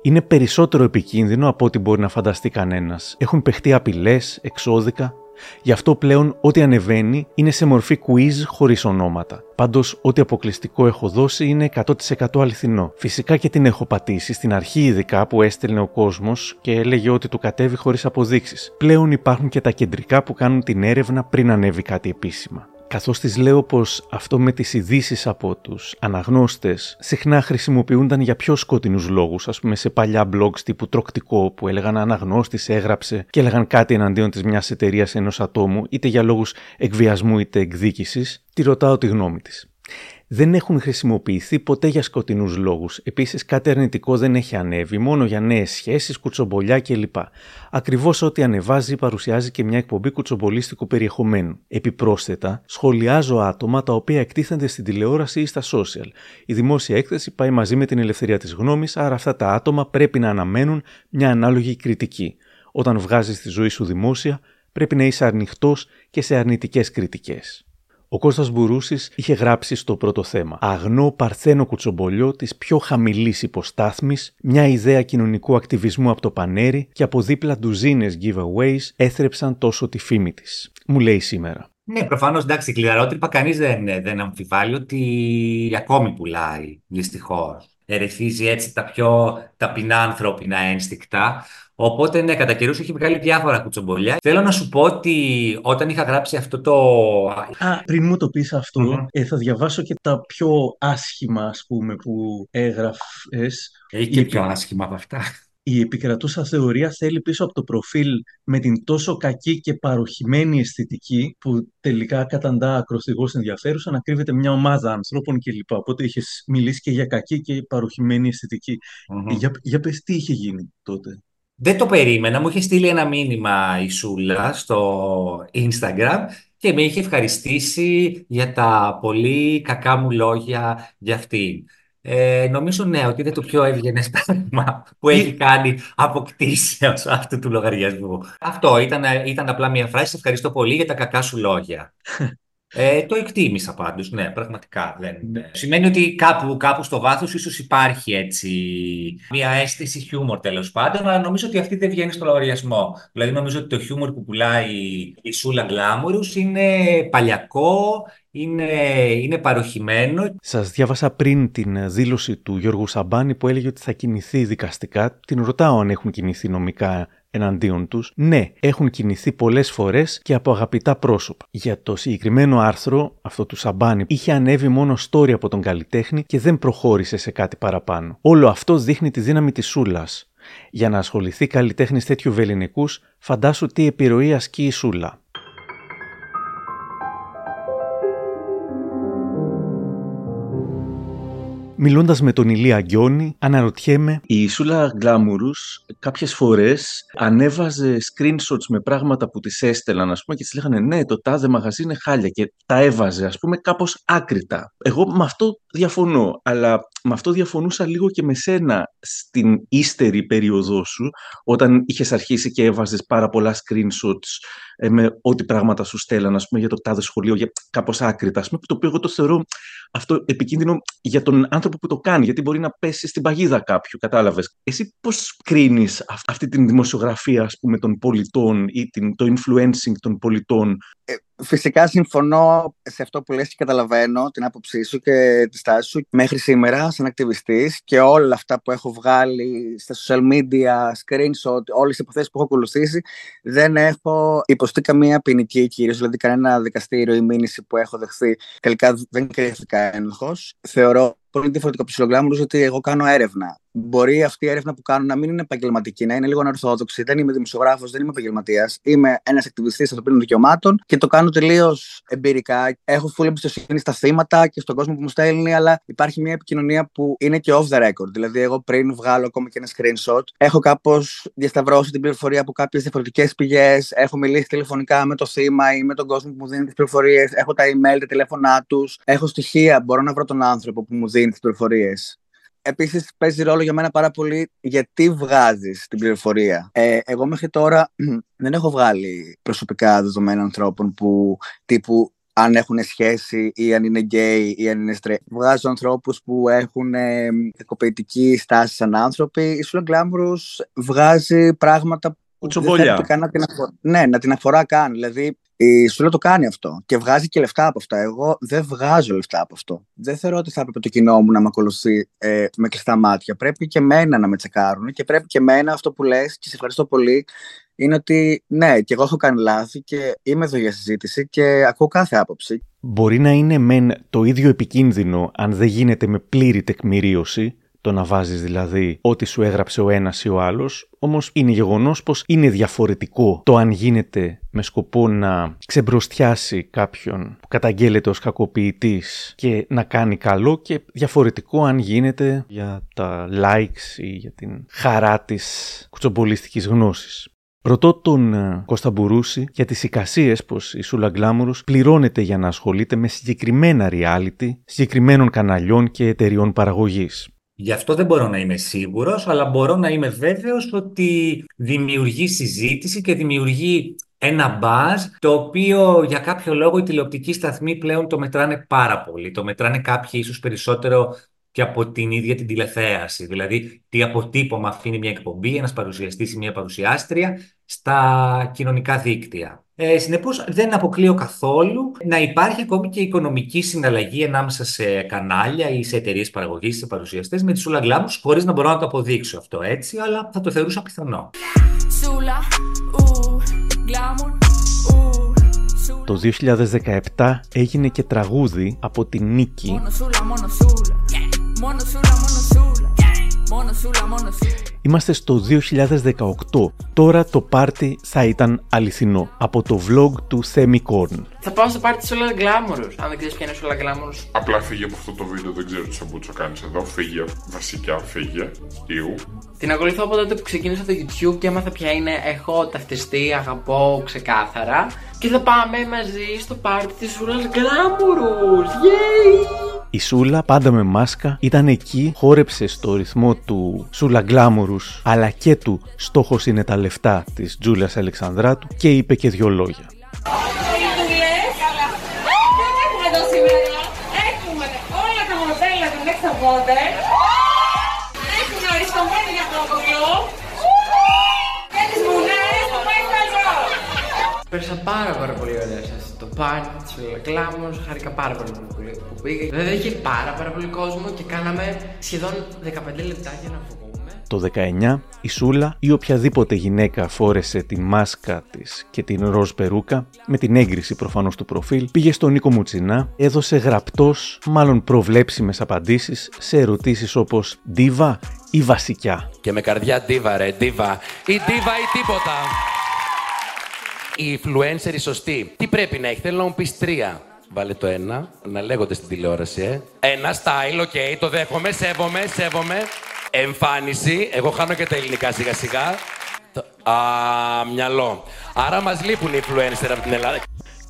είναι περισσότερο επικίνδυνο από ό,τι μπορεί να φανταστεί κανένας. Έχουν παιχτεί απειλές, εξώδικα. Γι' αυτό πλέον ό,τι ανεβαίνει είναι σε μορφή quiz χωρίς ονόματα. Πάντως, ό,τι αποκλειστικό έχω δώσει είναι 100% αληθινό. Φυσικά και την έχω πατήσει, στην αρχή ειδικά που έστελνε ο κόσμος και έλεγε ότι του κατέβει χωρίς αποδείξεις. Πλέον υπάρχουν και τα κεντρικά που κάνουν την έρευνα πριν ανέβει κάτι επίσημα καθώς της λέω πως αυτό με τις ειδήσεις από τους αναγνώστες συχνά χρησιμοποιούνταν για πιο σκοτεινούς λόγους, ας πούμε σε παλιά blogs τύπου τροκτικό που έλεγαν αναγνώστης έγραψε και έλεγαν κάτι εναντίον της μιας εταιρείας ενός ατόμου είτε για λόγους εκβιασμού είτε εκδίκησης, τη ρωτάω τη γνώμη της δεν έχουν χρησιμοποιηθεί ποτέ για σκοτεινούς λόγους. Επίσης κάτι αρνητικό δεν έχει ανέβει, μόνο για νέες σχέσεις, κουτσομπολιά κλπ. Ακριβώς ό,τι ανεβάζει παρουσιάζει και μια εκπομπή κουτσομπολίστικου περιεχομένου. Επιπρόσθετα, σχολιάζω άτομα τα οποία εκτίθενται στην τηλεόραση ή στα social. Η δημόσια έκθεση πάει μαζί με την ελευθερία της γνώμης, άρα αυτά τα άτομα πρέπει να αναμένουν μια ανάλογη κριτική. Όταν βγάζεις τη ζωή σου δημόσια, πρέπει να είσαι ανοιχτός και σε αρνητικές κριτικές. Ο Κώστας Μπουρούσης είχε γράψει στο πρώτο θέμα «Αγνό παρθένο κουτσομπολιό της πιο χαμηλής υποστάθμης, μια ιδέα κοινωνικού ακτιβισμού από το πανέρι και από δίπλα ντουζίνες giveaways έθρεψαν τόσο τη φήμη της». Μου λέει σήμερα. Ναι, προφανώς εντάξει, κλειδαρότρυπα κανείς δεν, δεν αμφιβάλλει ότι ακόμη πουλάει, δυστυχώς. Ερεθίζει έτσι τα πιο ταπεινά ανθρώπινα ένστικτα. Οπότε, ναι, κατά καιρούς έχει βγάλει διάφορα κουτσομπολιά. Θέλω να σου πω ότι όταν είχα γράψει αυτό το. Α, πριν μου το πεις αυτό, ε, θα διαβάσω και τα πιο άσχημα, ας πούμε, που έγραφες. Έχει και πιο άσχημα από αυτά. Η επικρατούσα θεωρία θέλει πίσω από το προφίλ με την τόσο κακή και παροχημένη αισθητική που τελικά καταντά ακροθυγώς ενδιαφέρουσα να κρύβεται μια ομάδα ανθρώπων κλπ. Οπότε είχες μιλήσει και για κακή και παροχημένη αισθητική. Για, για πες τι είχε γίνει τότε; Δεν το περίμενα. Μου είχε στείλει ένα μήνυμα η Σούλα στο Instagram και με είχε ευχαριστήσει για τα πολύ κακά μου λόγια για αυτήν. Ε, νομίζω ναι, ότι είναι το πιο εύγενε πράγμα που έχει κάνει αποκτήσεως αυτού του λογαριασμού. Αυτό ήταν, ήταν απλά μια φράση. Σε ευχαριστώ πολύ για τα κακά σου λόγια. *laughs* Ε, το εκτίμησα πάντως, ναι, πραγματικά. Δεν... Σημαίνει ότι κάπου, κάπου στο βάθος ίσως υπάρχει έτσι μια αίσθηση χιούμορ τέλος πάντων, αλλά νομίζω ότι αυτή δεν βγαίνει στο λογαριασμό. Δηλαδή νομίζω ότι το χιούμορ που πουλάει η Σούλα Glamorous είναι παλιακό, είναι, είναι παρωχημένο. Σας διάβασα πριν την δήλωση του Γιώργου Σαμπάνη που έλεγε ότι θα κινηθεί δικαστικά. Την ρωτάω αν έχουν κινηθεί νομικά εναντίον τους. Ναι, έχουν κινηθεί πολλές φορές και από αγαπητά πρόσωπα. Για το συγκεκριμένο άρθρο, αυτό του Σαμπάνη, είχε ανέβει μόνο story από τον καλλιτέχνη και δεν προχώρησε σε κάτι παραπάνω. Όλο αυτό δείχνει τη δύναμη της Σούλας. Για να ασχοληθεί καλλιτέχνης τέτοιου βεληνικούς, φαντάσου τι επιρροή ασκεί η Σούλα. Μιλώντας με τον Ηλία Αγκιόνη, αναρωτιέμαι. Η Σούλα Γκλάμουρους κάποιες φορές ανέβαζε screenshots με πράγματα που τη έστελαν, ας πούμε, και της λέγανε Ναι, το τάδε μαγαζί είναι χάλια. Και τα έβαζε, ας πούμε, κάπως άκρητα. Εγώ με αυτό διαφωνώ. Αλλά με αυτό διαφωνούσα λίγο και με σένα στην ύστερη περίοδό σου, όταν είχες αρχίσει και έβαζες πάρα πολλά screenshots ε, με ό,τι πράγματα σου στέλναν, ας πούμε, για το τάδε σχολείο, για κάπως άκρητα. Ας πούμε, το οποίο εγώ το θεωρώ αυτό επικίνδυνο για τον άνθρωπο που το κάνει, γιατί μπορεί να πέσει στην παγίδα κάποιου, κατάλαβες. Εσύ πώς κρίνεις αυτή την δημοσιογραφία, ας πούμε, των πολιτών ή την, το influencing των πολιτών; Ε, Φυσικά συμφωνώ σε αυτό που λες και καταλαβαίνω την άποψή σου και τη στάση σου μέχρι σήμερα σαν ακτιβιστής και όλα αυτά που έχω βγάλει στα social media, screenshot, όλες τις υποθέσεις που έχω ακολουθήσει δεν έχω υποστεί καμία ποινική κυρίως, δηλαδή κανένα δικαστήριο ή μήνυση που έχω δεχθεί τελικά δεν κρίθηκα ένοχος. Θεωρώ πολύ διαφορετικό από του ότι εγώ κάνω έρευνα. Μπορεί αυτή η έρευνα που κάνω να μην είναι επαγγελματική, να είναι λίγο ανορθόδοξη. Δεν είμαι δημοσιογράφος, δεν είμαι επαγγελματίας. Είμαι ένας ακτιβιστής ανθρωπίνων δικαιωμάτων και το κάνω τελείως εμπειρικά. Έχω full εμπιστοσύνη στα θύματα και στον κόσμο που μου στέλνει, αλλά υπάρχει μια επικοινωνία που είναι και off the record. Δηλαδή, εγώ πριν βγάλω ακόμα και ένα screenshot, έχω κάπως διασταυρώσει την πληροφορία από κάποιες διαφορετικές πηγές. Έχω μιλήσει τηλεφωνικά με το θύμα ή με τον κόσμο που μου δίνει τις πληροφορίες. Έχω τα email, τα τηλέφωνά τους. Έχω στοιχεία. Μπορώ να βρω τον άνθρωπο που μου δίνει τις πληροφορίες. Επίσης, παίζει ρόλο για μένα πάρα πολύ γιατί βγάζεις την πληροφορία. Ε, εγώ μέχρι τώρα δεν έχω βγάλει προσωπικά δεδομένα ανθρώπων που τύπου αν έχουν σχέση ή αν είναι γκέι ή αν είναι στρε. Βγάζω ανθρώπους που έχουν ε, στάση σαν άνθρωποι. Η Σούλα Γκλάμπρους βγάζει πράγματα που δεν καν να την αφορά. Ναι, να την αφορά καν. Δηλαδή, η Σούλα το κάνει αυτό και βγάζει και λεφτά από αυτά. Εγώ δεν βγάζω λεφτά από αυτό. Δεν θεωρώ ότι θα έπρεπε το κοινό μου να με ακολουθεί ε, με κλειστά μάτια. Πρέπει και εμένα να με τσεκάρουν και πρέπει και εμένα αυτό που λες και σε ευχαριστώ πολύ είναι ότι ναι, και εγώ έχω κάνει λάθη και είμαι εδώ για συζήτηση και ακούω κάθε άποψη. Μπορεί να είναι μεν το ίδιο επικίνδυνο αν δεν γίνεται με πλήρη τεκμηρίωση, το να βάζεις δηλαδή ό,τι σου έγραψε ο ένας ή ο άλλος, όμως είναι γεγονός πως είναι διαφορετικό το αν γίνεται με σκοπό να ξεμπροστιάσει κάποιον που καταγγέλλεται ως κακοποιητής και να κάνει καλό και διαφορετικό αν γίνεται για τα likes ή για την χαρά της κουτσομπολίστικης γνώσης. Ρωτώ τον ε, Κώστα Μπουρούση για τις εικασίες πως η Σούλα Γκλάμουρος πληρώνεται για να ασχολείται με συγκεκριμένα reality, συγκεκριμένων καναλιών και εταιριών παραγωγής. Γι' αυτό δεν μπορώ να είμαι σίγουρος, αλλά μπορώ να είμαι βέβαιος ότι δημιουργεί συζήτηση και δημιουργεί ένα μπάζ, το οποίο για κάποιο λόγο οι τηλεοπτικοί σταθμοί πλέον το μετράνε πάρα πολύ. Το μετράνε κάποιοι ίσως περισσότερο και από την ίδια την τηλεθέαση. Δηλαδή, τι αποτύπωμα αφήνει μια εκπομπή, ένας παρουσιαστής ή μια παρουσιάστρια στα κοινωνικά δίκτυα. Ε, Συνεπώς, δεν αποκλείω καθόλου να υπάρχει ακόμη και οικονομική συναλλαγή ανάμεσα σε κανάλια ή σε εταιρείες παραγωγής, σε παρουσιαστές με τη Σούλα Γκλάμους, χωρίς να μπορώ να το αποδείξω αυτό έτσι, αλλά θα το θεωρούσα πιθανό. Το 2017 έγινε και τραγούδι από την Νίκη. Μόνο σούλα, μόνο σούλα. Μόνο σούλα, μόνο σούλα. Μόνο σούλα, μόνο σούλα. Είμαστε στο 2018. Τώρα το πάρτι θα ήταν αληθινό. Από το vlog του Θέμη Κόρν. Θα πάω στο πάρτι της Όλα Γκλάμουρους. Αν δεν ξέρεις ποια είναι η Όλα Γκλάμουρους. Απλά φύγε από αυτό το βίντεο, δεν ξέρω τι σαμπούτσο κάνεις εδώ. Φύγε, βασικά φύγε. Ιού. Την ακολουθώ από τότε που ξεκίνησα το YouTube και έμαθα ποια είναι. Έχω ταυτιστεί, αγαπώ ξεκάθαρα. Και θα πάμε μαζί στο πάρτι της Όλα Γκλάμουρου. Yay! Η Σούλα, πάντα με μάσκα, ήταν εκεί, χόρεψε στο ρυθμό του Σούλα Γκλάμουρους, αλλά και του «Στόχος είναι τα λεφτά» της Τζούλιας Αλεξανδράτου και είπε και δυο λόγια. Πέρασα πάρα πάρα πολύ ωραία σε αυτό το πάρτι της Λακλάμος, χάρηκα πάρα πολύ πολύ που πήγα. Βέβαια είχε πάρα πάρα πολύ κόσμο και κάναμε σχεδόν 15 λεπτάκια να φύγουμε. Το 19 η Σούλα ή οποιαδήποτε γυναίκα φόρεσε τη μάσκα της και την ροζ περούκα, με την έγκριση προφανώς του προφίλ, πήγε στον Νίκο Μουτσινά, έδωσε γραπτός, μάλλον προβλέψιμες απαντήσεις σε ερωτήσεις όπως «Ντίβα» ή «Βασικιά». Και με καρδιά ντίβα ρε, ντίβα. Ή ντίβα ή τίποτα. Η influencer η σωστή. Τι πρέπει να έχει, θέλω να μου πεις τρία. Βάλε το ένα, να λέγονται στην τηλεόραση, ε. Ένα style, οκ, το δέχομαι, σέβομαι, σέβομαι. Εμφάνιση, εγώ χάνω και τα ελληνικά σιγά σιγά. Το- Α, μυαλό. Άρα μας λείπουν οι influencer από την Ελλάδα.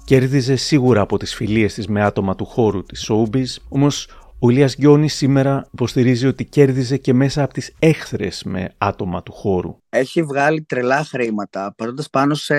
Κέρδιζε σίγουρα από τις φιλίες της με άτομα του χώρου της showbiz, όμως ο Ηλίας Γιώνης σήμερα υποστηρίζει ότι κέρδιζε και μέσα από τις έχθρες με άτομα του χώρου. έχει βγάλει τρελά χρήματα, πατώντας πάνω σε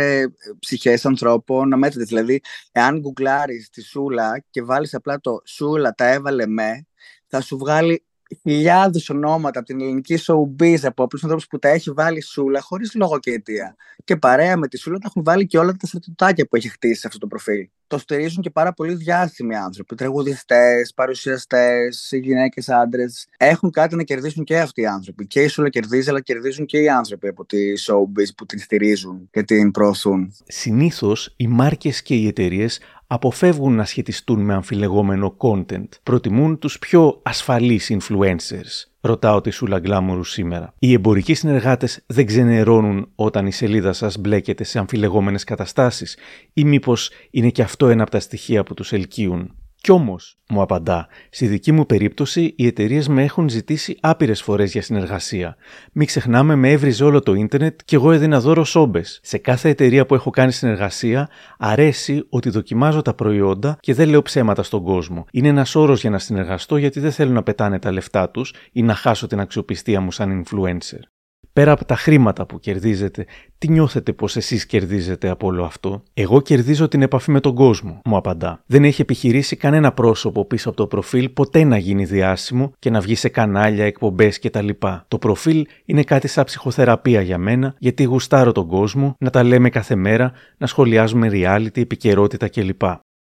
ψυχές ανθρώπων αμέτρητες. Δηλαδή, εάν γκουγκλάρεις τη Σούλα και βάλεις απλά το Σούλα τα έβαλε με, θα σου βγάλει χιλιάδες ονόματα από την ελληνική showbiz από απλούς ανθρώπους που τα έχει βάλει η Σούλα χωρίς λόγο και αιτία. Και παρέα με τη Σούλα τα έχουν βάλει και όλα τα στρατιωτάκια που έχει χτίσει σε αυτό το προφίλ. Το στηρίζουν και πάρα πολύ διάσημοι άνθρωποι. Τραγουδιστές, παρουσιαστές, γυναίκες, άντρες. Έχουν κάτι να κερδίσουν και αυτοί οι άνθρωποι. Και η Σούλα κερδίζει, αλλά κερδίζουν και οι άνθρωποι από τη showbiz που την στηρίζουν και την προωθούν. Συνήθως οι μάρκες και οι εταιρείες αποφεύγουν να σχετιστούν με αμφιλεγόμενο content. Προτιμούν τους πιο ασφαλείς influencers. Ρωτάω τη Σούλα Γκλάμουρου σήμερα. Οι εμπορικοί συνεργάτες δεν ξενερώνουν όταν η σελίδα σας μπλέκεται σε αμφιλεγόμενες καταστάσεις ή μήπως είναι και αυτό ένα από τα στοιχεία που τους ελκύουν; Κι όμως, μου απαντά, στη δική μου περίπτωση οι εταιρείες με έχουν ζητήσει άπειρες φορές για συνεργασία. Μην ξεχνάμε, με έβριζε όλο το ίντερνετ και εγώ έδινα δώρο σόμπες. Σε κάθε εταιρεία που έχω κάνει συνεργασία, αρέσει ότι δοκιμάζω τα προϊόντα και δεν λέω ψέματα στον κόσμο. Είναι ένας όρος για να συνεργαστώ γιατί δεν θέλω να πετάνε τα λεφτά τους ή να χάσω την αξιοπιστία μου σαν influencer. Πέρα από τα χρήματα που κερδίζετε, τι νιώθετε πως εσείς κερδίζετε από όλο αυτό; Εγώ κερδίζω την επαφή με τον κόσμο, μου απαντά. Δεν έχει επιχειρήσει κανένα πρόσωπο πίσω από το προφίλ ποτέ να γίνει διάσημο και να βγει σε κανάλια, εκπομπές κτλ. Το προφίλ είναι κάτι σαν ψυχοθεραπεία για μένα, γιατί γουστάρω τον κόσμο, να τα λέμε κάθε μέρα, να σχολιάζουμε reality, επικαιρότητα κλπ.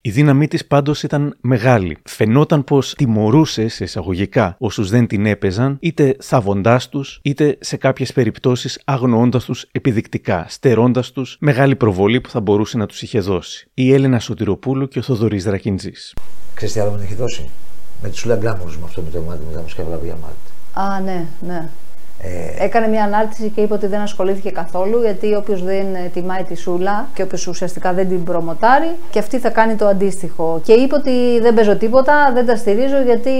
Η δύναμή της πάντως ήταν μεγάλη. Φαινόταν πως τιμωρούσε σε εισαγωγικά όσους δεν την έπαιζαν, είτε θαβοντά τους, είτε σε κάποιες περιπτώσεις αγνοώντας τους επιδεικτικά, στερώντας τους μεγάλη προβολή που θα μπορούσε να τους είχε δώσει. Η Έλενα Σωτηροπούλου και ο Θοδωρής Δρακιντζή. Ξέρεις τι άλλο μου έχει δώσει; Με τη Σούλα Γκλάμουρους με αυτό με το μάτι, με τα μουσικά βραβεία μάτι. Α, ναι, ναι. Ε, Έκανε μια ανάρτηση και είπε ότι δεν ασχολήθηκε καθόλου γιατί όποιος δεν ε, τιμάει τη σούλα και όποιος ουσιαστικά δεν την προμοτάρει και αυτή θα κάνει το αντίστοιχο. Και είπε ότι δεν παίζω τίποτα, δεν τα στηρίζω γιατί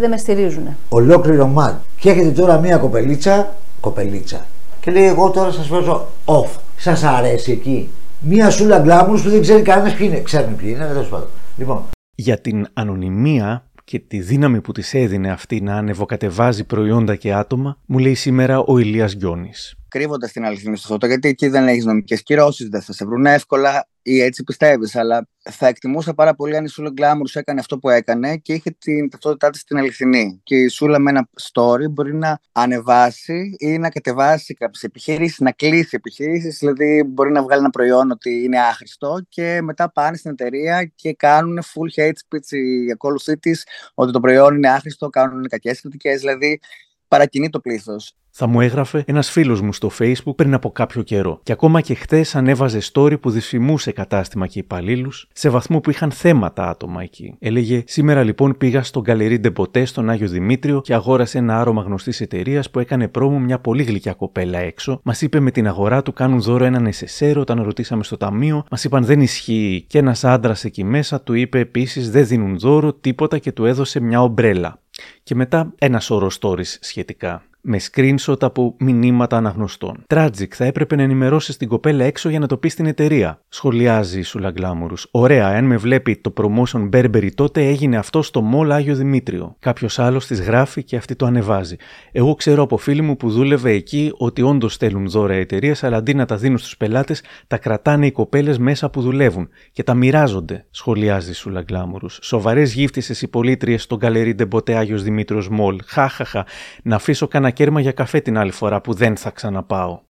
δεν με στηρίζουν. ολόκληρο μάτ. Και έχετε τώρα μία κοπελίτσα, κοπελίτσα. Και λέει: Εγώ τώρα σας βάζω off. Σας αρέσει εκεί. Μία σούλα γκλάμουρους που δεν ξέρει κανένας ποιοι είναι. Ξέρουν ποιοι είναι, τέλος πάντων. Λοιπόν, Για την ανωνυμία και τη δύναμη που της έδινε αυτή να ανεβοκατεβάζει προϊόντα και άτομα, μου λέει σήμερα ο Ηλίας Γιώνης. κρύβοντας την αληθινή στο φωτό, γιατί εκεί δεν έχεις νομικές κυρώσεις, δεν θα σε βρουν εύκολα ή έτσι πιστεύεις. Αλλά θα εκτιμούσα πάρα πολύ αν η Σούλα Γκλάμουρς έκανε αυτό που έκανε και είχε την ταυτότητά της την αληθινή. Και η Σούλα με ένα story μπορεί να ανεβάσει ή να κατεβάσει κάποιες επιχειρήσεις, να κλείσει επιχειρήσεις. Δηλαδή, μπορεί να βγάλει ένα προϊόν ότι είναι άχρηστο και μετά πάνε στην εταιρεία και κάνουν full hate speech οι ακόλουθοί της ότι το προϊόν είναι άχρηστο, κάνουν κακές κριτικές. Δηλαδή, παρακινεί το πλήθος. Θα μου έγραφε ένας φίλος μου στο Facebook πριν από κάποιο καιρό. Και ακόμα και χθες ανέβαζε story που δυσφημούσε κατάστημα και υπαλλήλους, σε βαθμό που είχαν θέματα άτομα εκεί. Έλεγε: Σήμερα λοιπόν πήγα στο Γκαλερί Ντεποτέ στον Άγιο Δημήτριο και αγόρασε ένα άρωμα γνωστής εταιρείας που έκανε πρόμο μια πολύ γλυκιά κοπέλα έξω. Μας είπε με την αγορά του κάνουν δώρο έναν εσεσέρο όταν ρωτήσαμε στο ταμείο. Μας είπαν δεν ισχύει. Και ένας άντρας εκεί μέσα του είπε επίσης δεν δίνουν δώρο τίποτα και του έδωσε μια ομπρέλα. Και μετά ένα σώρο stories σχετικά. Με screenshot από μηνύματα αναγνωστών. Tragic, θα έπρεπε να ενημερώσεις την κοπέλα έξω για να το πεις στην εταιρεία. Σχολιάζει η Σούλα Γκλάμουρου. Ωραία, αν με βλέπει το promotion Burberry, τότε έγινε αυτό στο Mall Άγιο Δημήτριο. Κάποιος άλλος της γράφει και αυτή το ανεβάζει. Εγώ ξέρω από φίλη μου που δούλευε εκεί ότι όντως στέλνουν δώρα εταιρείες, αλλά αντί να τα δίνουν στους πελάτες, τα κρατάνε οι κοπέλες μέσα που δουλεύουν και τα μοιράζονται, σχολιάζει η Σούλα Γκλάμουρου. Σοβαρές γύφτησε οι πολίτριε στο Γκαλερί Ντεμποτέ Άγιος Δημήτριος Μολ. Χάχαχα, να αφήσω κανένα κέρμα για καφέ την άλλη φορά που δεν θα ξαναπάω.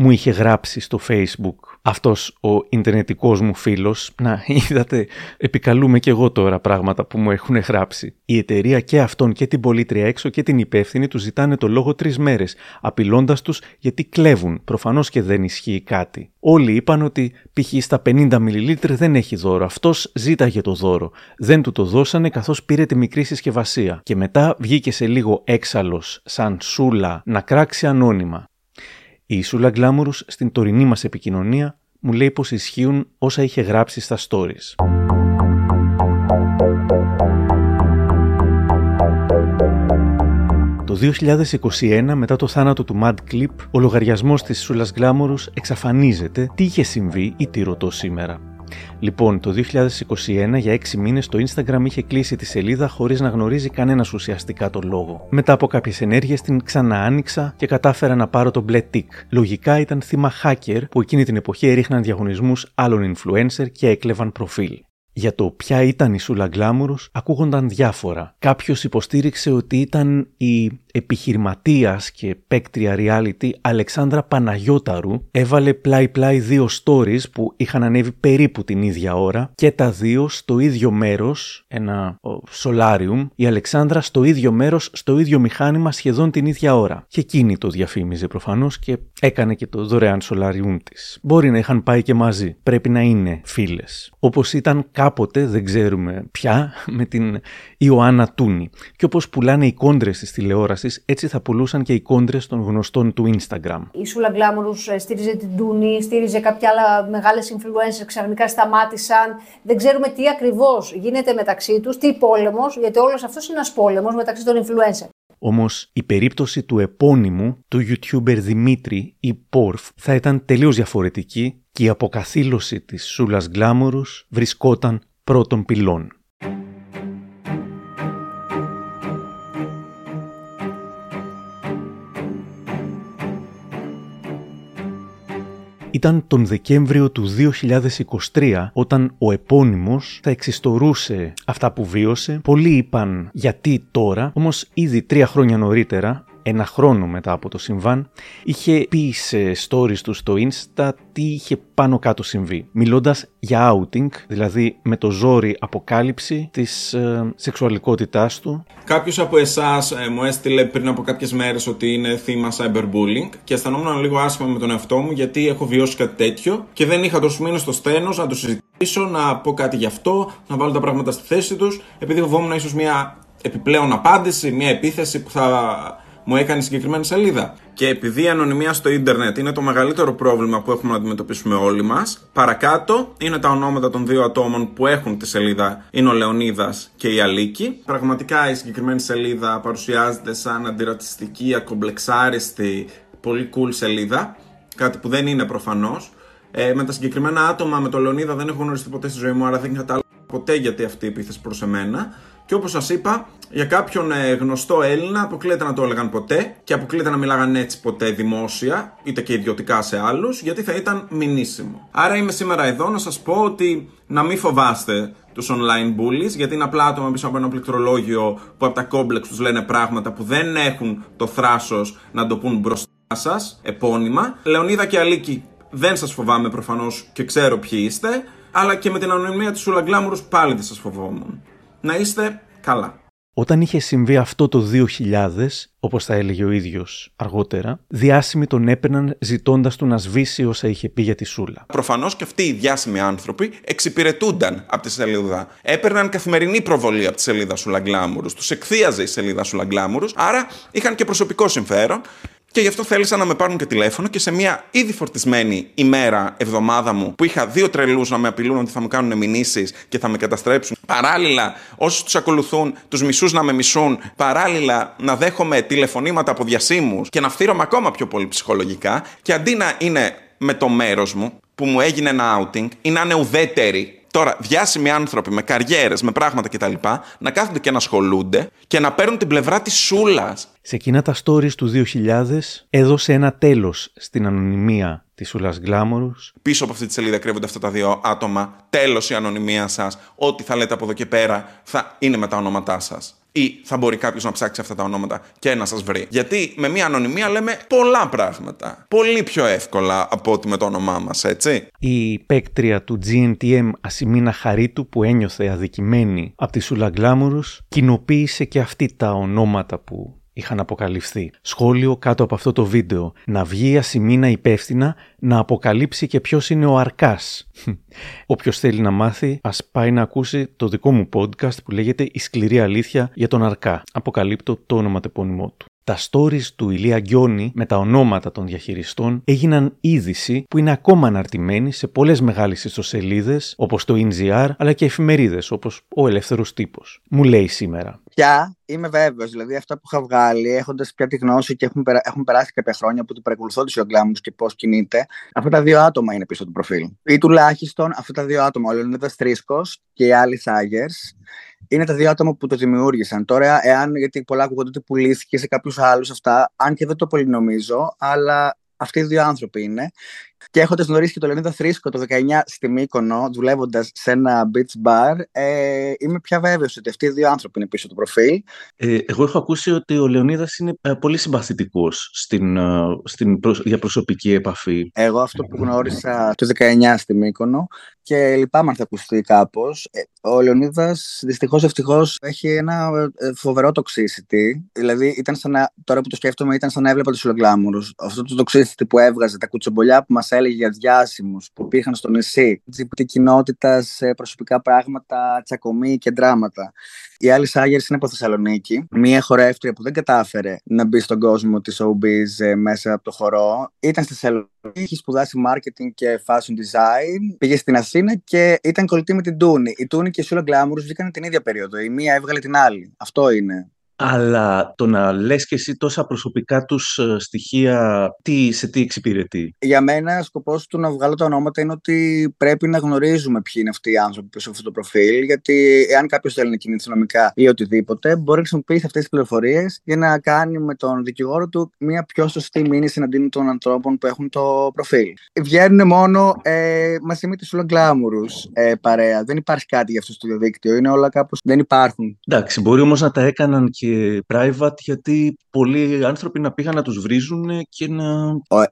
Μου είχε γράψει στο facebook αυτός ο ιντερνετικός μου φίλος. Να, είδατε, επικαλούμε και εγώ τώρα πράγματα που μου έχουν γράψει. Η εταιρεία και αυτόν και την πολίτρια έξω και την υπεύθυνη τους ζητάνε το λόγο τρεις μέρες, απειλώντας τους γιατί κλέβουν. Προφανώς και δεν ισχύει κάτι. Όλοι είπαν ότι π.χ. στα 50 ml δεν έχει δώρο. Αυτός ζήταγε το δώρο. Δεν του το δώσανε καθώς πήρε τη μικρή συσκευασία. Και μετά βγήκε σε λίγο έξαλλος, σαν σούλα, να κράξει ανώνυμα. Η Σούλα Γκλάμουρους στην τωρινή μας επικοινωνία μου λέει πως ισχύουν όσα είχε γράψει στα stories. Το 2021, μετά το θάνατο του Mad Clip, ο λογαριασμός της Σούλας Γκλάμουρους εξαφανίζεται τι είχε συμβεί ή τι ρωτώ σήμερα; Λοιπόν, το 2021 για 6 μήνες το Instagram είχε κλείσει τη σελίδα χωρίς να γνωρίζει κανένας ουσιαστικά το λόγο. Μετά από κάποιες ενέργειες την ξαναάνοιξα και κατάφερα να πάρω το μπλε tick. Λογικά ήταν θύμα hacker που εκείνη την εποχή έριχναν διαγωνισμούς άλλων influencer και έκλεβαν προφίλ. Για το ποια ήταν η Σούλα Γκλάμουρος ακούγονταν διάφορα. Κάποιος υποστήριξε ότι ήταν η επιχειρηματίας και παίκτρια reality Αλεξάνδρα Παναγιώταρου έβαλε πλάι-πλάι δύο stories που είχαν ανέβει περίπου την ίδια ώρα και τα δύο στο ίδιο μέρος, ένα solarium, η Αλεξάνδρα στο ίδιο μέρος, στο ίδιο μηχάνημα σχεδόν την ίδια ώρα. Και εκείνη το διαφήμιζε προφανώς και έκανε και το δωρεάν solarium της. Μπορεί να είχαν πάει και μαζί, πρέπει να είναι φίλες. Όπως ήταν κάποτε, δεν ξέρουμε πια, *laughs* με την Ιωάννα Τούνη. Και όπως πουλάνε οι κόντρες της τηλεόρασης έτσι θα πουλούσαν και οι κόντρες των γνωστών του Instagram. Η Σούλα Γκλάμουρους στήριζε την Τούνη, στήριζε κάποια άλλα μεγάλες influencers, ξαφνικά σταμάτησαν. Δεν ξέρουμε τι ακριβώς γίνεται μεταξύ τους, τι πόλεμος, γιατί όλος αυτός είναι ένας πόλεμος μεταξύ των influencers. Όμως η περίπτωση του επώνυμου του YouTuber Δημήτρη ή Πόρφ θα ήταν τελείως διαφορετική και η αποκαθήλωση της Σούλας Γκλάμουρους βρισκόταν πρώτων πυλών. Ήταν τον Δεκέμβριο του 2023 όταν ο επώνυμος θα εξιστορούσε αυτά που βίωσε. Πολλοί είπαν γιατί τώρα, όμως ήδη τρία χρόνια νωρίτερα ένα χρόνο μετά από το συμβάν, είχε πει σε stories του στο Insta τι είχε πάνω κάτω συμβεί. Μιλώντας για outing, δηλαδή με το ζόρι αποκάλυψη της ε, σεξουαλικότητάς του. Κάποιος από εσάς ε, μου έστειλε πριν από κάποιες μέρες ότι είναι θύμα cyberbullying και αισθανόμουν λίγο άσχημα με τον εαυτό μου γιατί έχω βιώσει κάτι τέτοιο και δεν είχα τόσο μήνε στο στένος να το συζητήσω, να πω κάτι γι' αυτό, να βάλω τα πράγματα στη θέση τους, επειδή φοβόμουν ίσως μια επιπλέον απάντηση, μια επίθεση που θα μου έκανε συγκεκριμένη σελίδα. Και επειδή η ανωνυμία στο ίντερνετ είναι το μεγαλύτερο πρόβλημα που έχουμε να αντιμετωπίσουμε όλοι μας, παρακάτω είναι τα ονόματα των δύο ατόμων που έχουν τη σελίδα, είναι ο Λεωνίδας και η Αλίκη. Πραγματικά η συγκεκριμένη σελίδα παρουσιάζεται σαν αντιρατσιστική, ακομπλεξάριστη, πολύ cool σελίδα. Κάτι που δεν είναι προφανώς. Ε, με τα συγκεκριμένα άτομα, με τον Λεωνίδα δεν έχω γνωριστεί ποτέ στη ζωή μου, άρα δεν κατάλαβα ποτέ γιατί αυτή η επίθεση προς εμένα. Και όπως σας είπα, για κάποιον ε, γνωστό Έλληνα αποκλείεται να το έλεγαν ποτέ και αποκλείεται να μιλάγαν έτσι ποτέ δημόσια, είτε και ιδιωτικά σε άλλους, γιατί θα ήταν μηνύσιμο. Άρα είμαι σήμερα εδώ να σας πω ότι να μην φοβάστε τους online bullies, γιατί είναι απλά άτομα πίσω από ένα πληκτρολόγιο που από τα κόμπλεξ τους λένε πράγματα που δεν έχουν το θράσος να το πούν μπροστά σας, επώνυμα. Λεωνίδα και Αλίκη, δεν σας φοβάμαι προφανώς και ξέρω ποιοι είστε, αλλά και με την ανωνυμία της Σούλα πάλι δεν σας φοβόμουν να είστε καλά. Όταν είχε συμβεί αυτό το 2000, όπως θα έλεγε ο ίδιος αργότερα, διάσημοι τον έπαιρναν ζητώντας του να σβήσει όσα είχε πει για τη Σούλα. Προφανώς και αυτοί οι διάσημοι άνθρωποι εξυπηρετούνταν από τη σελίδα. Έπαιρναν καθημερινή προβολή από τη σελίδα Σούλα Γκλάμουρους. Τους εκθίαζε η σελίδα Σούλα Γκλάμουρους, άρα είχαν και προσωπικό συμφέρον Και γι' αυτό θέλησα να με πάρουν και τηλέφωνο και σε μια ήδη φορτισμένη ημέρα, εβδομάδα μου, που είχα δύο τρελούς να με απειλούν ότι θα μου κάνουν μηνύσεις και θα με καταστρέψουν. Παράλληλα, όσους τους ακολουθούν, τους μισούς να με μισούν. Παράλληλα, να δέχομαι τηλεφωνήματα από διασύμους και να φτύρομαι ακόμα πιο πολύ ψυχολογικά. Και αντί να είναι με το μέρος μου, που μου έγινε ένα outing, ή να είναι ουδέτεροι Τώρα, διάσημοι άνθρωποι με καριέρες, με πράγματα κτλ. να κάθονται και να ασχολούνται και να παίρνουν την πλευρά της σούλας. Σε εκείνα τα stories του 2000 έδωσε ένα τέλος στην ανωνυμία της Σούλας Γκλάμορους. Πίσω από αυτή τη σελίδα κρύβονται αυτά τα δύο άτομα. Τέλος η ανωνυμία σας. Ό,τι θα λέτε από εδώ και πέρα θα είναι με τα ονόματά σας. Ή θα μπορεί κάποιος να ψάξει αυτά τα ονόματα και να σας βρει. Γιατί με μια ανωνυμία λέμε πολλά πράγματα. Πολύ πιο εύκολα από ότι με το όνομά μας, έτσι. Η παίκτρια του GNTM Ασημίνα Χαρίτου που ένιωθε αδικημένη από τη Σούλα Γκλάμουρους κοινοποίησε και αυτή τα ονόματα που είχαν αποκαλυφθεί. Σχόλιο κάτω από αυτό το βίντεο. Να βγει η Ασημίνα υπεύθυνα να αποκαλύψει και ποιος είναι ο Αρκάς. Όποιος θέλει να μάθει, ας πάει να ακούσει το δικό μου podcast που λέγεται Η σκληρή αλήθεια για τον Αρκά. Αποκαλύπτω το όνομα τεπώνυμό του. Τα stories του Ηλία Γκιόνι με τα ονόματα των διαχειριστών έγιναν είδηση που είναι ακόμα αναρτημένη σε πολλές μεγάλες ιστοσελίδες όπως το NGR αλλά και εφημερίδες όπως ο Ελεύθερος Τύπος. Μου λέει σήμερα. Πια είμαι βέβαιος. Δηλαδή, αυτά που είχα βγάλει, έχοντας πια τη γνώση και έχουν, περα... έχουν περάσει κάποια χρόνια που του παρακολουθώ του Ιωγκλάμου και πώς κινείται, αυτά τα δύο άτομα είναι πίσω του προφίλ. Ή τουλάχιστον αυτά τα δύο άτομα, ο Λεωνίδας Τρίσκος και η Άλλη Σάγερς, είναι τα δύο άτομα που το δημιούργησαν. Τώρα, εάν, γιατί πολλά ακούγονται ότι πουλήθηκε σε κάποιους άλλους αυτά, αν και δεν το πολύ νομίζω, αλλά αυτοί οι δύο άνθρωποι είναι. Και έχοντας γνωρίσει και τον Λεωνίδα Θρίσκο το 19 στη Μύκονο, δουλεύοντας σε ένα beach bar, ε, είμαι πια βέβαιος ότι αυτοί οι δύο άνθρωποι είναι πίσω του προφίλ. Ε, εγώ έχω ακούσει ότι ο Λεωνίδας είναι ε, πολύ συμπαθητικός στην, ε, στην για προσωπική επαφή. Εγώ αυτό που γνώρισα το 19 στη Μύκονο και λυπάμαι αν θα ακουστεί κάπως. Ε, ο Λεωνίδας δυστυχώς ευτυχώς έχει ένα ε, φοβερό toxicity. Δηλαδή, ήταν σαν να, τώρα που το σκέφτομαι, ήταν σαν να έβλεπα τους Λογκλάμουρου. Αυτό το toxicity που έβγαζε, τα κουτσομπολιά που μας έλεγε για διάσημους που υπήρχαν στο νησί, τη κοινότητας σε προσωπικά πράγματα, τσακωμοί και δράματα. Η άλλη Σάγερ είναι από Θεσσαλονίκη. Μία χορεύτρια που δεν κατάφερε να μπει στον κόσμο της showbiz ε, μέσα από το χορό. Ήταν στη Θεσσαλονίκη, είχε σπουδάσει marketing και fashion design. Πήγε στην Αθήνα και ήταν κολλητή με την Τούνη. Η Τούνη και η Σούλα Γκλάμουρου βγήκαν την ίδια περίοδο. Η μία έβγαλε την άλλη. Αυτό είναι. Αλλά το να λες και εσύ τόσα προσωπικά τους ε, στοιχεία, τι, σε τι εξυπηρετεί; Για μένα, σκοπός του να βγάλω τα ονόματα είναι ότι πρέπει να γνωρίζουμε ποιοι είναι αυτοί οι άνθρωποι πίσω από αυτό το προφίλ. Γιατί εάν κάποιος θέλει να κινηθεί νομικά ή οτιδήποτε, μπορεί να χρησιμοποιήσει αυτές τις πληροφορίες για να κάνει με τον δικηγόρο του μια πιο σωστή μήνυση εναντίον των ανθρώπων που έχουν το προφίλ. Βγαίνουν μόνο ε, μαζί με τους Λογκλάμουρου ε, παρέα. Δεν υπάρχει κάτι για αυτό στο διαδίκτυο. Είναι όλα κάπως. Δεν υπάρχουν. Εντάξει, μπορεί όμως να τα έκαναν και και private γιατί πολλοί άνθρωποι να πήγαν να τους βρίζουν και να...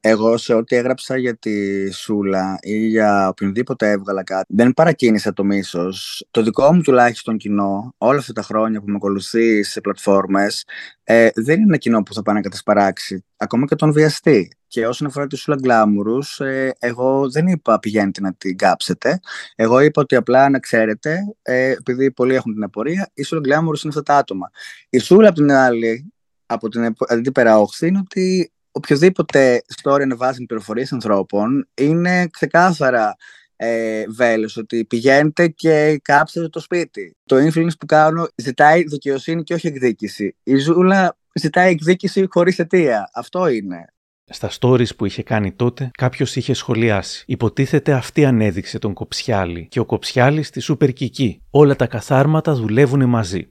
Εγώ σε ό,τι έγραψα για τη Σούλα ή για οποιονδήποτε έβγαλα κάτι δεν παρακίνησα το μίσος. Το δικό μου τουλάχιστον κοινό όλα αυτά τα χρόνια που με ακολουθεί σε πλατφόρμες ε, δεν είναι ένα κοινό που θα πάει να κατασπαράξει ακόμα και τον βιαστή. Και όσον αφορά τη Σούλα Γκλάμουρου, ε, εγώ δεν είπα πηγαίνετε να την κάψετε. Εγώ είπα ότι απλά να ξέρετε, ε, επειδή πολλοί έχουν την απορία, η Σούλα Γκλάμουρου είναι αυτά τα άτομα. Η Σούλα, από την άλλη, από την αντίπερα όχθη, είναι ότι οποιοδήποτε story ανεβάζει με πληροφορίες ανθρώπων είναι ξεκάθαρα ε, βέλος, ότι πηγαίνετε και κάψετε το σπίτι. Το influence που κάνω ζητάει δικαιοσύνη και όχι εκδίκηση. Η Ζούλα ζητάει εκδίκηση χωρίς αιτία. Αυτό είναι. Στα stories που είχε κάνει τότε, κάποιος είχε σχολιάσει. Υποτίθεται αυτή ανέδειξε τον Κοψιάλη και ο Κοψιάλης στη Σούπερ Κική. Όλα τα καθάρματα δουλεύουν μαζί.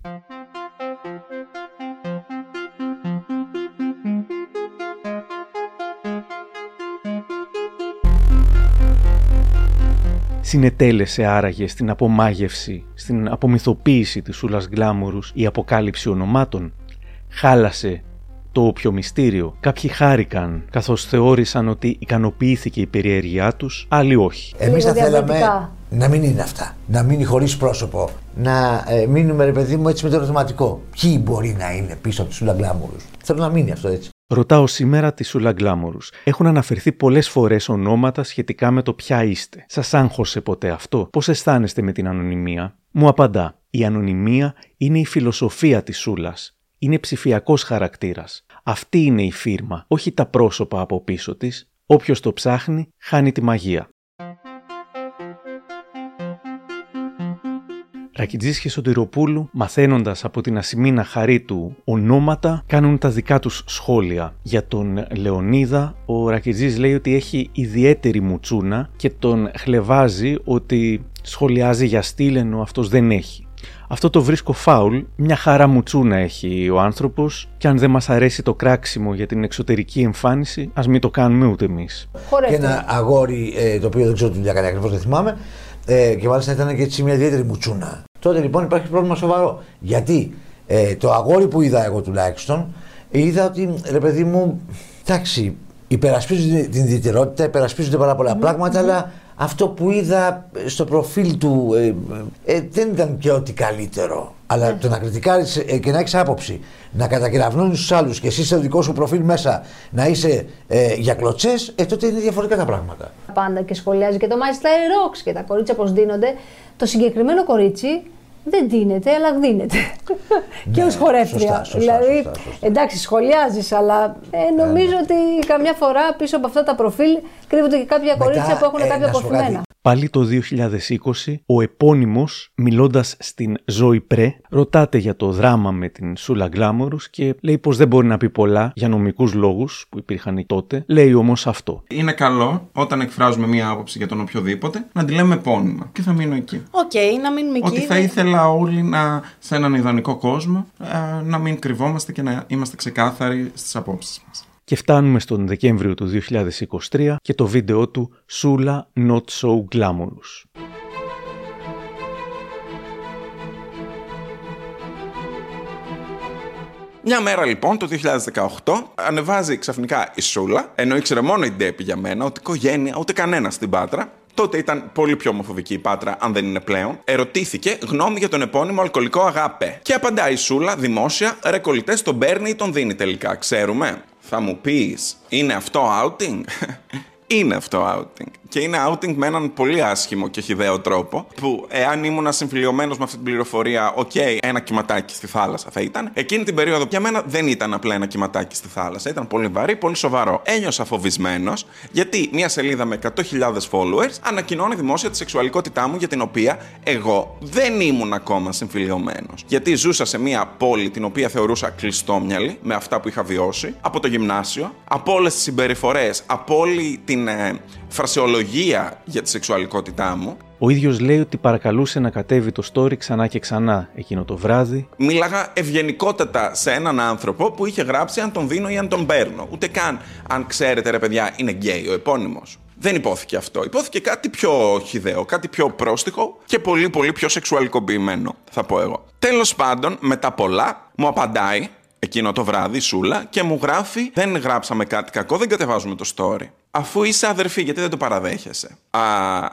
Συνετέλεσε άραγε στην απομάγευση, στην απομυθοποίηση της Σούλας Γκλάμουρους η αποκάλυψη ονομάτων. Χάλασε το όποιο μυστήριο. Κάποιοι χάρηκαν καθώς θεώρησαν ότι ικανοποιήθηκε η περιέργειά τους, άλλοι όχι. Εμείς θα θέλαμε να μην είναι αυτά. Να μείνει χωρίς πρόσωπο. Να ε, μείνουμε ρε παιδί μου έτσι με το ερωτηματικό. Ποιοι μπορεί να είναι πίσω από τους Σούλα Γκλάμουρους. Θέλω να μείνει αυτό έτσι. Ρωτάω σήμερα τη Σούλα Γκλάμορου. Έχουν αναφερθεί πολλές φορές ονόματα σχετικά με το ποια είστε. Σας άγχωσε ποτέ αυτό, πώς αισθάνεστε με την ανωνυμία; Μου απαντά. Η ανωνυμία είναι η φιλοσοφία της Σούλας. Είναι ψηφιακός χαρακτήρας. Αυτή είναι η φίρμα, όχι τα πρόσωπα από πίσω της. Όποιος το ψάχνει, χάνει τη μαγεία. Ρακιτζής και Σωτηροπούλου, μαθαίνοντας από την ασημίνα χαρή του ονόματα, κάνουν τα δικά τους σχόλια. Για τον Λεωνίδα, ο Ρακιτζής λέει ότι έχει ιδιαίτερη μουτσούνα και τον χλεβάζει ότι σχολιάζει για στυλ ενώ αυτός δεν έχει. Αυτό το βρίσκω φάουλ, μια χαρά μουτσούνα έχει ο άνθρωπος και αν δεν μας αρέσει το κράξιμο για την εξωτερική εμφάνιση, ας μην το κάνουμε ούτε εμείς. Και ένα αγόρι ε, το οποίο δεν ξέρω τι δουλειά κάνει ακριβώς, δεν θυμάμαι. Ε, και μάλιστα ήταν και έτσι μια ιδιαίτερη μουτσούνα. Τότε λοιπόν υπάρχει πρόβλημα σοβαρό. Γιατί ε, το αγόρι που είδα εγώ τουλάχιστον, είδα ότι ρε παιδί μου, εντάξει, υπερασπίζονται την ιδιαιτερότητα, υπερασπίζονται πάρα πολλά πράγματα, αλλά αυτό που είδα στο προφίλ του ε, ε, δεν ήταν και ό,τι καλύτερο. Αλλά το να κριτικάρεις ε, και να έχεις άποψη, να κατακεραυνώνει τους άλλους και εσύ στο δικό σου προφίλ μέσα να είσαι ε, για κλωτσές, ε, τότε είναι διαφορετικά τα πράγματα. Πάντα και σχολιάζει και το My Style Rocks και τα κορίτσια πώς δίνονται. Το συγκεκριμένο κορίτσι δεν δίνεται, αλλά δίνεται. και ως χορεύτρια. σωστά, σωστά, δηλαδή, σωστά, σωστά. εντάξει, σχολιάζεις, αλλά ε, νομίζω ότι καμιά φορά πίσω από αυτά τα προφίλ κρύβονται και κάποια κορίτσια που έχουν ε, κάποια να σου πω κάτι. αποθυμένα. Πάλι το 2020, ο επώνυμος, μιλώντας στην Ζωή Πρέ, ρωτάται για το δράμα με την Σούλα Glamorous και λέει πως δεν μπορεί να πει πολλά για νομικούς λόγους που υπήρχαν τότε. Λέει όμως αυτό. Είναι καλό όταν εκφράζουμε μία άποψη για τον οποιοδήποτε να τη λέμε επώνυμα. Και θα μείνω εκεί. Οκ, να μείνουμε εκεί. Ότι θα ήθελα όλοι να, σε έναν ιδανικό κόσμο ε, να μην κρυβόμαστε και να είμαστε ξεκάθαροι στις απόψεις μας. Και φτάνουμε στον Δεκέμβριο του 2023 και το βίντεο του Σούλα Not So Glamorous. Μια μέρα λοιπόν το 2018 ανεβάζει ξαφνικά η Σούλα, ενώ ήξερε μόνο η Ντέπη για μένα, ότι οικογένεια, ούτε κανένα στην Πάτρα. Τότε ήταν πολύ πιο ομοφοβική η Πάτρα, αν δεν είναι πλέον. Ερωτήθηκε γνώμη για τον επώνυμο αλκοολικό αγάπε. Και απαντάει η Σούλα δημόσια, ρε κολλητές τον παίρνει ή τον δίνει τελικά, ξέρουμε. Θα μου πεις, είναι αυτό outing? Είναι αυτό outing. Και είναι outing με έναν πολύ άσχημο και χυδαίο τρόπο. Που εάν ήμουν συμφιλιωμένος με αυτή την πληροφορία, οκ, ένα κυματάκι στη θάλασσα θα ήταν. Εκείνη την περίοδο για μένα δεν ήταν απλά ένα κυματάκι στη θάλασσα. Ήταν πολύ βαρύ, πολύ σοβαρό. Ένιωσα φοβισμένος, γιατί μια σελίδα με 100.000 followers ανακοινώνει δημόσια τη σεξουαλικότητά μου για την οποία εγώ δεν ήμουν ακόμα συμφιλιωμένος. Γιατί ζούσα σε μια πόλη την οποία θεωρούσα κλειστόμυαλη με αυτά που είχα βιώσει από το γυμνάσιο, από όλες τις συμπεριφορές, από όλη την ε, φρασεολογία για τη σεξουαλικότητά μου. Ο ίδιος λέει ότι παρακαλούσε να κατέβει το story ξανά και ξανά εκείνο το βράδυ. Μίλαγα ευγενικότατα σε έναν άνθρωπο που είχε γράψει αν τον δίνω ή αν τον παίρνω. Ούτε καν αν ξέρετε ρε παιδιά είναι γκέι ο επώνυμος. Δεν υπόθηκε αυτό. Υπόθηκε κάτι πιο χιδαίο, κάτι πιο πρόστιχο και πολύ πολύ πιο σεξουαλικοποιημένο, θα πω εγώ. Τέλος πάντων, μετά πολλά, μου απαντάει εκείνο το βράδυ η Σούλα και μου γράφει δεν γράψαμε κάτι κακό, δεν κατεβάζουμε το story. Αφού είσαι αδερφή, γιατί δεν το παραδέχεσαι; Α,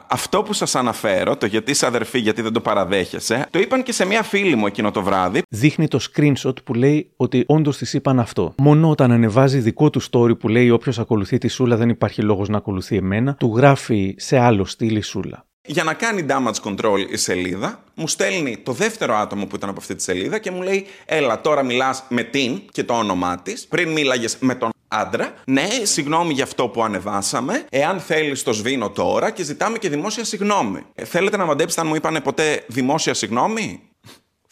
αυτό που σας αναφέρω, το γιατί είσαι αδερφή, γιατί δεν το παραδέχεσαι, το είπαν και σε μια φίλη μου εκείνο το βράδυ. Δείχνει το screenshot που λέει ότι όντως της είπαν αυτό. Μόνο όταν ανεβάζει δικό του story που λέει Όποιος ακολουθεί τη Σούλα δεν υπάρχει λόγος να ακολουθεί εμένα, του γράφει σε άλλο στυλ η Σούλα. Για να κάνει damage control η σελίδα, μου στέλνει το δεύτερο άτομο που ήταν από αυτή τη σελίδα και μου λέει: Έλα, τώρα μιλάς με την και το όνομά της. Πριν μίλαγες με τον άντρα. Ναι, συγγνώμη για αυτό που ανεβάσαμε. Εάν θέλεις, το σβήνω τώρα και ζητάμε και δημόσια συγγνώμη. Ε, θέλετε να μαντέψετε αν μου είπανε ποτέ δημόσια συγγνώμη;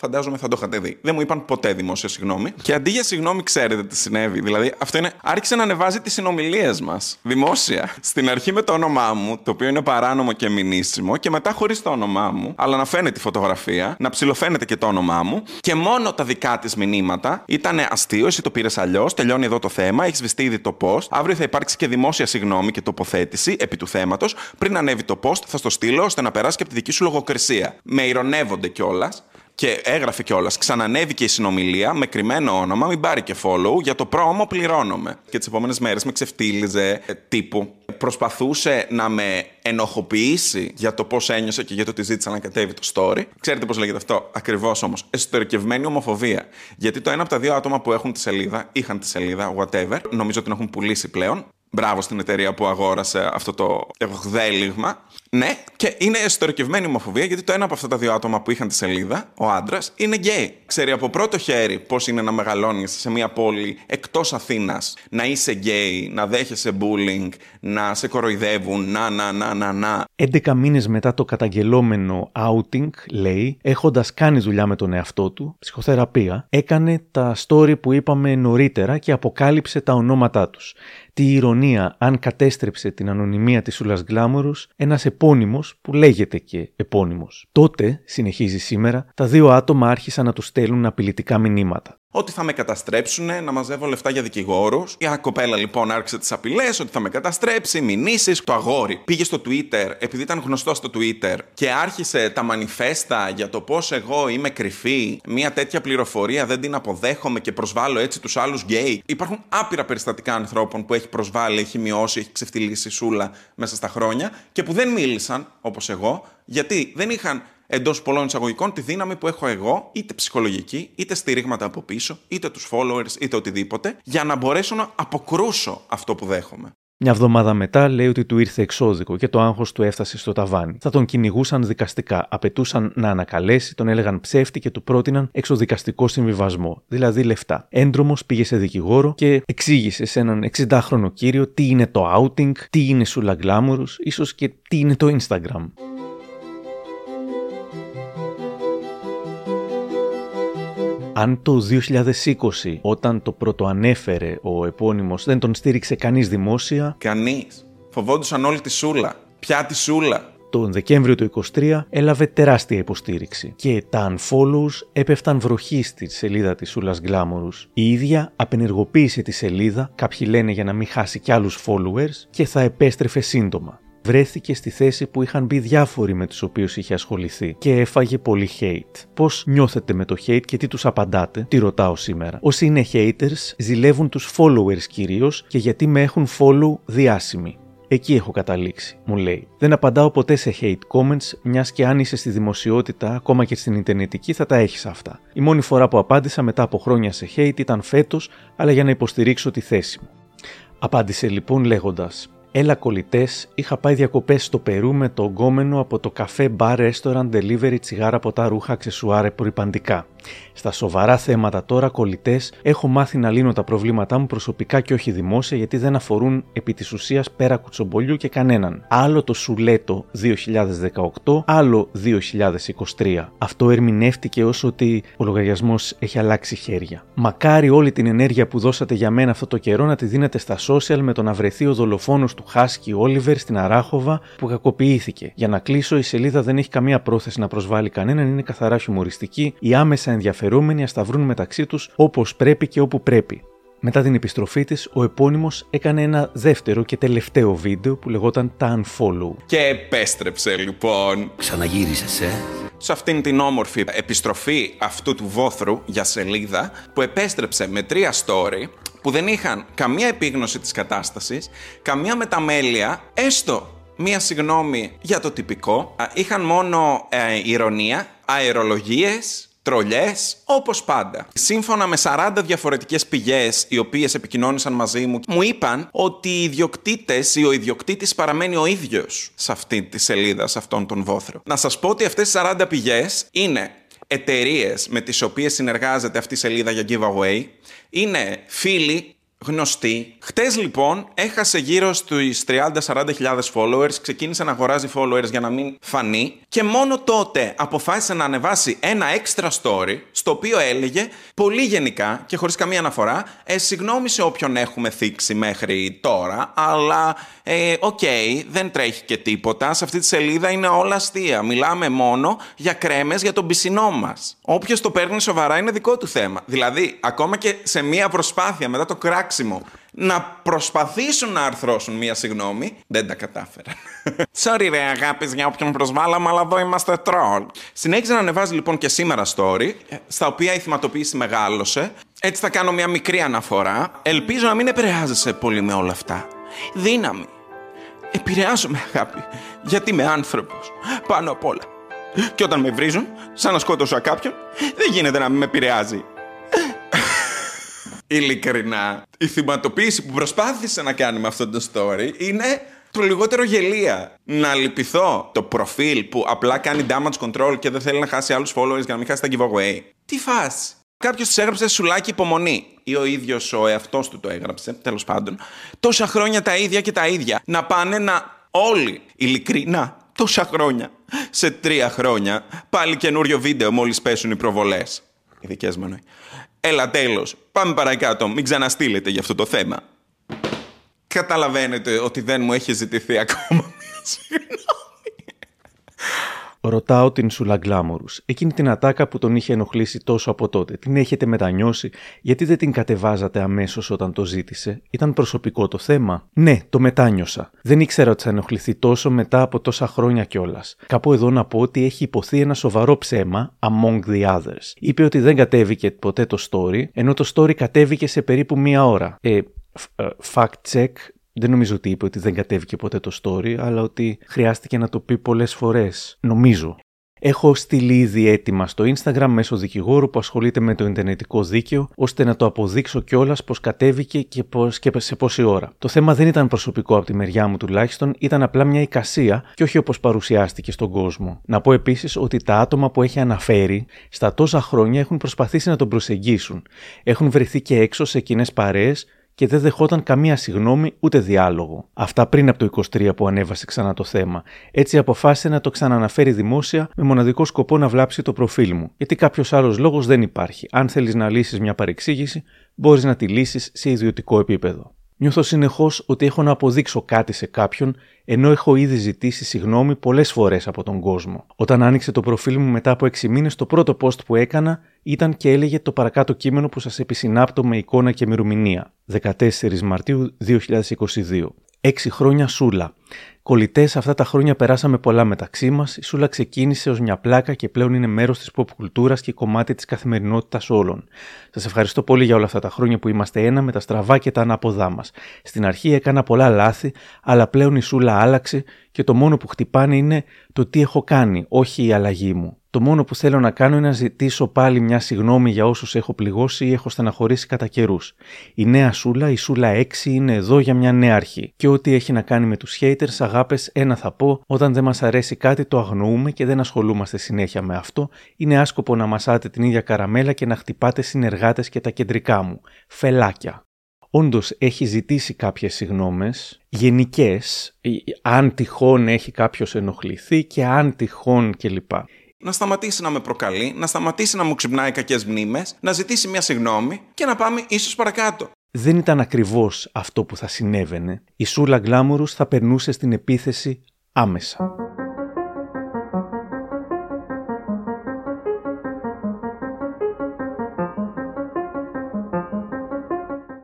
Φαντάζομαι θα το είχατε δει. Δεν μου είπαν ποτέ δημόσια συγγνώμη. Και αντί για συγγνώμη, ξέρετε τι συνέβη. Δηλαδή, αυτό είναι. Άρχισε να ανεβάζει τις συνομιλίες μας. Δημόσια. Στην αρχή με το όνομά μου, το οποίο είναι παράνομο και μηνύσιμο, και μετά χωρίς το όνομά μου, αλλά να φαίνεται η φωτογραφία, να ψηλοφαίνεται και το όνομά μου. Και μόνο τα δικά της μηνύματα ήταν αστείο, εσύ το πήρες αλλιώς, τελειώνει εδώ το θέμα, έχεις σβηστεί ήδη το post. Αύριο θα υπάρξει και δημόσια συγγνώμη και τοποθέτηση επί του θέματος. Πριν ανέβει το post, θα στο στείλω ώστε να περάσει και από τη δική σου λογοκρισία. Με ηρωνεύονται κιόλας. Και έγραφε κιόλας. Ξανανέβηκε η συνομιλία με κρυμμένο όνομα, μην πάρει και follow, για το πρόμο πληρώνομαι. Και τις επόμενες μέρες με ξεφτύλιζε ε, τύπου. Προσπαθούσε να με ενοχοποιήσει για το πώς ένιωσε και για το ότι ζήτησα να κατέβει το story. Ξέρετε πώς λέγεται αυτό; Ακριβώς όμως. Εσωτερικευμένη ομοφοβία. Γιατί το ένα από τα δύο άτομα που έχουν τη σελίδα, είχαν τη σελίδα, whatever, νομίζω την έχουν πουλήσει πλέον. Μπράβο στην εταιρεία που αγόρασε αυτό το γδέλιγμα. Ναι, Και είναι εσωτερικευμένη ομοφοβία γιατί το ένα από αυτά τα δύο άτομα που είχαν τη σελίδα, ο άντρας, είναι γκέι. Ξέρει από πρώτο χέρι πώς είναι να μεγαλώνεις σε μια πόλη εκτός Αθήνας, να είσαι γκέι, να δέχεσαι bullying, να σε κοροϊδεύουν, να, να, να, να, να. 11 μήνες μετά το καταγγελόμενο outing, λέει, έχοντας κάνει δουλειά με τον εαυτό του, ψυχοθεραπεία, έκανε τα story που είπαμε νωρίτερα και αποκάλυψε τα ονόματά τους. Τι ηρωνία αν κατέστρεψε την ανωνυμία της Σούλας Γκλάμορους ένας επώνυμος που λέγεται και επώνυμος. Τότε, συνεχίζει σήμερα, τα δύο άτομα άρχισαν να τους στέλνουν απειλητικά μηνύματα. Ότι θα με καταστρέψουν, να μαζεύω λεφτά για δικηγόρους. Η κοπέλα λοιπόν άρχισε τις απειλές, ότι θα με καταστρέψει, μηνύσεις. Το αγόρι πήγε στο Twitter, επειδή ήταν γνωστό στο Twitter, και άρχισε τα μανιφέστα για το πώς εγώ είμαι κρυφή. Μια τέτοια πληροφορία δεν την αποδέχομαι και προσβάλλω έτσι τους άλλους γκέι. Υπάρχουν άπειρα περιστατικά ανθρώπων που έχει προσβάλει, έχει μειώσει, έχει ξεφτυλίσει σούλα μέσα στα χρόνια και που δεν μίλησαν, όπως εγώ, γιατί δεν είχαν εντός πολλών εισαγωγικών τη δύναμη που έχω εγώ, είτε ψυχολογική, είτε στηρίγματα από πίσω, είτε τους followers, είτε οτιδήποτε, για να μπορέσω να αποκρούσω αυτό που δέχομαι. Μια εβδομάδα μετά λέει ότι του ήρθε εξώδικο και το άγχος του έφτασε στο ταβάνι. Θα τον κυνηγούσαν δικαστικά, απαιτούσαν να ανακαλέσει, τον έλεγαν ψεύτη και του πρότειναν εξοδικαστικό συμβιβασμό, δηλαδή λεφτά. Έντρομος πήγε σε δικηγόρο και εξήγησε σε έναν 60χρονο κύριο τι είναι το outing, τι είναι σουλαγκλάμουρου, ίσως και τι είναι το Instagram. Αν το 2020, όταν το πρωτοανέφερε ο επώνυμος, δεν τον στήριξε κανείς δημόσια... Κανείς. Φοβόντουσαν όλη τη σούλα. Πια τη σούλα. Τον Δεκέμβριο του 2023 έλαβε τεράστια υποστήριξη και τα unfollows έπεφταν βροχή στη σελίδα της Σούλας Γκλάμορους. Η ίδια απενεργοποίησε τη σελίδα, κάποιοι λένε για να μην χάσει κι άλλους followers και θα επέστρεφε σύντομα βρέθηκε στη θέση που είχαν μπει διάφοροι με τους οποίους είχε ασχοληθεί και έφαγε πολύ hate. Πώς νιώθετε με το hate και τι τους απαντάτε, τι ρωτάω σήμερα. Όσοι είναι haters ζηλεύουν τους followers κυρίως και γιατί με έχουν follow διάσημοι. Εκεί έχω καταλήξει, μου λέει. Δεν απαντάω ποτέ σε hate comments, μιας και αν είσαι στη δημοσιότητα, ακόμα και στην Ιντερνετική, θα τα έχεις αυτά. Η μόνη φορά που απάντησα μετά από χρόνια σε hate ήταν φέτος, αλλά για να υποστηρίξω τη θέση μου. Απάντησε λοιπόν λέγοντας: Έλα κολλητές, είχα πάει διακοπές στο Περού με το γκόμενο από το καφέ bar restaurant delivery τσιγάρα ποτά ρούχα αξεσουάρ απορριπαντικά. Στα σοβαρά θέματα τώρα, κολλητές, έχω μάθει να λύνω τα προβλήματά μου προσωπικά και όχι δημόσια γιατί δεν αφορούν επί της ουσίας πέρα κουτσομπολιού και κανέναν. Άλλο το Σουλέτο 2018, άλλο 2023. Αυτό ερμηνεύτηκε ως ότι ο λογαριασμός έχει αλλάξει χέρια. Μακάρι όλη την ενέργεια που δώσατε για μένα αυτό το καιρό να τη δίνετε στα social με το να βρεθεί ο δολοφόνος του Χάσκι Όλιβερ στην Αράχοβα που κακοποιήθηκε. Για να κλείσω, η σελίδα δεν έχει καμία πρόθεση να προσβάλλει κανέναν, είναι καθαρά χιουμοριστική. Οι άμεσα ενδιαφερόμενοι ας τα βρουν μεταξύ τους όπως πρέπει και όπου πρέπει. Μετά την επιστροφή της, ο επώνυμος έκανε ένα δεύτερο και τελευταίο βίντεο που λεγόταν τα Unfollow. Και επέστρεψε λοιπόν. Ξαναγύρισες, ε. Σε αυτήν την όμορφη επιστροφή αυτού του βόθρου για σελίδα που επέστρεψε με τρία story που δεν είχαν καμία επίγνωση της κατάστασης, καμία μεταμέλεια, έστω μία συγνώμη για το τυπικό, είχαν μόνο ε, ηρωνία, αερολογίες, τρολιές, όπως πάντα. Σύμφωνα με 40 διαφορετικές πηγές, οι οποίες επικοινώνησαν μαζί μου, μου είπαν ότι οι ιδιοκτήτες ή ο ιδιοκτήτης παραμένει ο ίδιος σε αυτή τη σελίδα, σε αυτόν τον βόθρο. Να σας πω ότι αυτές τι 40 πηγές είναι εταιρείες με τις οποίες συνεργάζεται αυτή η σελίδα για giveaway, είναι φίλοι γνωστοί. Χτες λοιπόν έχασε γύρω στους 30-40 followers, ξεκίνησε να αγοράζει followers για να μην φανεί και μόνο τότε αποφάσισε να ανεβάσει ένα extra story στο οποίο έλεγε πολύ γενικά και χωρίς καμία αναφορά ε, συγγνώμη σε όποιον έχουμε θίξει μέχρι τώρα αλλά ε, οκ, okay, δεν τρέχει και τίποτα. Σε αυτή τη σελίδα είναι όλα αστεία. Μιλάμε μόνο για κρέμες για τον πισινό μας. Όποιος το παίρνει σοβαρά είναι δικό του θέμα. Δηλαδή, ακόμα και σε μία προσπάθεια μετά το κράξιμο να προσπαθήσουν να αρθρώσουν μία συγγνώμη, δεν τα κατάφεραν. *laughs* Sorry, ρε αγάπης, για όποιον προσβάλαμε, αλλά εδώ είμαστε τρόλ. Συνέχιζε να ανεβάζει λοιπόν και σήμερα story, στα οποία η θυματοποίηση μεγάλωσε. Έτσι θα κάνω μια μικρή αναφορά. Ελπίζω να μην επηρεάζεσαι πολύ με όλα αυτά. Δύναμη. Επηρεάζομαι, αγάπη. Γιατί είμαι άνθρωπος. Πάνω απ' όλα. Και όταν με βρίζουν, σαν να σκότωσα κάποιον, δεν γίνεται να μην με επηρεάζει. Ειλικρινά, η θυματοποίηση που προσπάθησε να κάνει με αυτό το story είναι το λιγότερο γελία. Να λυπηθώ το προφίλ που απλά κάνει damage control και δεν θέλει να χάσει άλλους followers για να μην χάσει τα giveaway. Τι φας; Κάποιος της έγραψε σουλάκι υπομονή. Ή ο ίδιος ο εαυτός του το έγραψε, τέλος πάντων. Τόσα χρόνια τα ίδια και τα ίδια. Να πάνε να όλοι, ειλικρινά, τόσα χρόνια. Σε τρία χρόνια, πάλι καινούριο βίντεο μόλις πέσουν οι προβολές. Οι δικές μου εννοεί. Έλα τέλος, πάμε παρακάτω, μην ξαναστείλετε για αυτό το θέμα. Καταλαβαίνετε ότι δεν μου έχει ζητηθεί ακόμα μία συγγνώμη. Ρωτάω την Σουλα Γκλάμορους, εκείνη την ατάκα που τον είχε ενοχλήσει τόσο από τότε. Την έχετε μετανιώσει, γιατί δεν την κατεβάζατε αμέσως όταν το ζήτησε; Ήταν προσωπικό το θέμα; Ναι, το μετάνιωσα. Δεν ήξερα ότι θα ενοχληθεί τόσο μετά από τόσα χρόνια κιόλας. Κάπου εδώ να πω ότι έχει υποθεί ένα σοβαρό ψέμα, among the others. Είπε ότι δεν κατέβηκε ποτέ το story, ενώ το story κατέβηκε σε περίπου μία ώρα. Ε, ε, fact check, δεν νομίζω ότι είπε ότι δεν κατέβηκε ποτέ το story, αλλά ότι χρειάστηκε να το πει πολλές φορές. Νομίζω. Έχω στείλει ήδη έτοιμα στο Instagram μέσω δικηγόρου που ασχολείται με το Ιντερνετικό δίκαιο, ώστε να το αποδείξω κιόλας πως κατέβηκε και, πώς, και σε πόση ώρα. Το θέμα δεν ήταν προσωπικό από τη μεριά μου τουλάχιστον, ήταν απλά μια εικασία και όχι όπως παρουσιάστηκε στον κόσμο. Να πω επίσης ότι τα άτομα που έχει αναφέρει στα τόσα χρόνια έχουν προσπαθήσει να τον προσεγγίσουν. Έχουν βρεθεί και έξω σε κοινέ παρέες και δεν δεχόταν καμία συγνώμη ούτε διάλογο. Αυτά πριν από το 23 που ανέβασε ξανά το θέμα. Έτσι αποφάσισε να το ξαναναφέρει δημόσια με μοναδικό σκοπό να βλάψει το προφίλ μου. Γιατί κάποιος άλλος λόγος δεν υπάρχει. Αν θέλεις να λύσεις μια παρεξήγηση, μπορείς να τη λύσεις σε ιδιωτικό επίπεδο. Νιώθω συνεχώς ότι έχω να αποδείξω κάτι σε κάποιον, ενώ έχω ήδη ζητήσει συγγνώμη πολλές φορές από τον κόσμο. Όταν άνοιξε το προφίλ μου μετά από 6 μήνες, το πρώτο post που έκανα ήταν και έλεγε το παρακάτω κείμενο που σας επισυνάπτω με εικόνα και ημερομηνία. 14 Μαρτίου 2022. Έξι χρόνια Σούλα. Κολλητές, αυτά τα χρόνια περάσαμε πολλά μεταξύ μας. Η Σούλα ξεκίνησε ως μια πλάκα και πλέον είναι μέρος της pop κουλτούρας και κομμάτι της καθημερινότητας όλων. Σας ευχαριστώ πολύ για όλα αυτά τα χρόνια που είμαστε ένα με τα στραβά και τα ανάποδά μας. Στην αρχή έκανα πολλά λάθη, αλλά πλέον η Σούλα άλλαξε και το μόνο που χτυπάνε είναι το τι έχω κάνει, όχι η αλλαγή μου. Το μόνο που θέλω να κάνω είναι να ζητήσω πάλι μια συγνώμη για όσους έχω πληγώσει ή έχω στεναχωρήσει κατά καιρούς. Η νέα Σούλα, η Σούλα 6, είναι εδώ για μια νέα αρχή. Και ό,τι έχει να κάνει με τους haters, αγάπες, ένα θα πω: όταν δεν μας αρέσει κάτι, το αγνοούμε και δεν ασχολούμαστε συνέχεια με αυτό. Είναι άσκοπο να μασάτε την ίδια καραμέλα και να χτυπάτε συνεργάτες και τα κεντρικά μου. Φελάκια. Όντως έχει ζητήσει κάποιες συγνώμες, γενικές, αν τυχόν έχει κάποιος ενοχληθεί και αν τυχόν κλπ να σταματήσει να με προκαλεί, να σταματήσει να μου ξυπνάει κακές μνήμες, να ζητήσει μια συγνώμη και να πάμε ίσως παρακάτω. Δεν ήταν ακριβώς αυτό που θα συνέβαινε. Η Σούλα Γκλάμουρους θα περνούσε στην επίθεση άμεσα.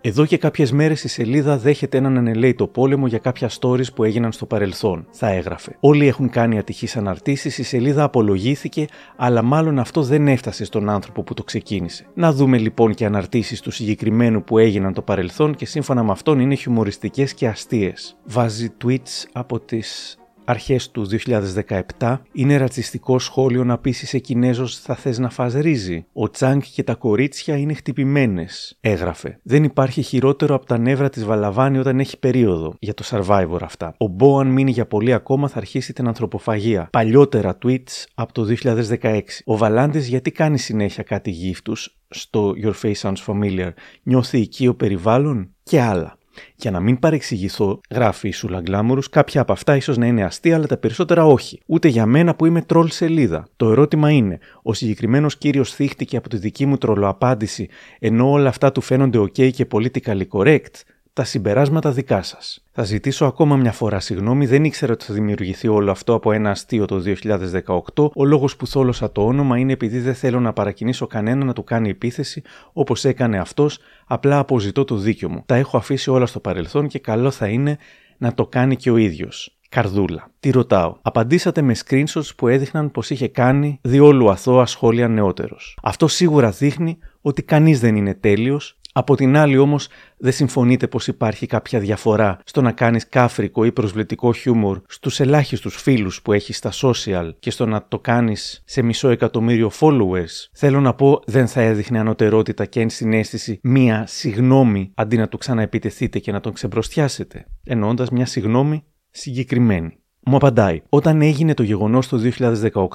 Εδώ και κάποιες μέρες η σελίδα δέχεται έναν ανελέητο πόλεμο για κάποια stories που έγιναν στο παρελθόν, θα έγραφε. Όλοι έχουν κάνει ατυχείς αναρτήσεις, η σελίδα απολογήθηκε, αλλά μάλλον αυτό δεν έφτασε στον άνθρωπο που το ξεκίνησε. Να δούμε λοιπόν και αναρτήσεις του συγκεκριμένου που έγιναν το παρελθόν και σύμφωνα με αυτόν είναι χιουμοριστικές και αστείες. Βάζει tweets από τις αρχές του 2017 είναι ρατσιστικό σχόλιο να πείσει σε Κινέζος θα θες να φας ρύζι; Ο Τσάνκ και τα κορίτσια είναι χτυπημένες, έγραφε. Δεν υπάρχει χειρότερο από τα νεύρα της Βαλαβάνη όταν έχει περίοδο. Για το Survivor αυτά. Ο Μπό αν μείνει για πολύ ακόμα θα αρχίσει την ανθρωποφαγία. Παλιότερα tweets από το 2016. Ο Βαλάντης γιατί κάνει συνέχεια κάτι γύφτους στο Your Face Sounds Familiar. Νιώθει οικείο περιβάλλον και άλλα. Για να μην παρεξηγηθώ, γράφει η Σούλα Γκλάμουρου, κάποια από αυτά ίσως να είναι αστεία, αλλά τα περισσότερα όχι. Ούτε για μένα που είμαι τρόλ σελίδα. Το ερώτημα είναι, ο συγκεκριμένος κύριος θύχτηκε από τη δική μου τρολοαπάντηση, ενώ όλα αυτά του φαίνονται OK και politically correct, τα συμπεράσματα δικά σας. Θα ζητήσω ακόμα μια φορά συγγνώμη, δεν ήξερα ότι θα δημιουργηθεί όλο αυτό από ένα αστείο το 2018. Ο λόγος που θόλωσα το όνομα είναι επειδή δεν θέλω να παρακινήσω κανένα να του κάνει επίθεση όπως έκανε αυτός, απλά αποζητώ το δίκιο μου. Τα έχω αφήσει όλα στο παρελθόν και καλό θα είναι να το κάνει και ο ίδιος. Καρδούλα. Τι ρωτάω. Απαντήσατε με screenshots που έδειχναν πως είχε κάνει διόλου αθώα σχόλια νεότερος. Αυτό σίγουρα δείχνει ότι κανείς δεν είναι τέλειος από την άλλη όμως δεν συμφωνείτε πως υπάρχει κάποια διαφορά στο να κάνεις κάφρικο ή προσβλητικό χιούμορ στους ελάχιστους φίλους που έχεις στα social και στο να το κάνεις σε μισό εκατομμύριο followers; Θέλω να πω δεν θα έδειχνε ανωτερότητα και ενσυναίσθηση μία συγνώμη αντί να του ξαναεπιτεθείτε και να τον ξεμπροστιάσετε. Εννοώντας μια συγνώμη συγκεκριμένη. Μου απαντάει, όταν έγινε το γεγονός το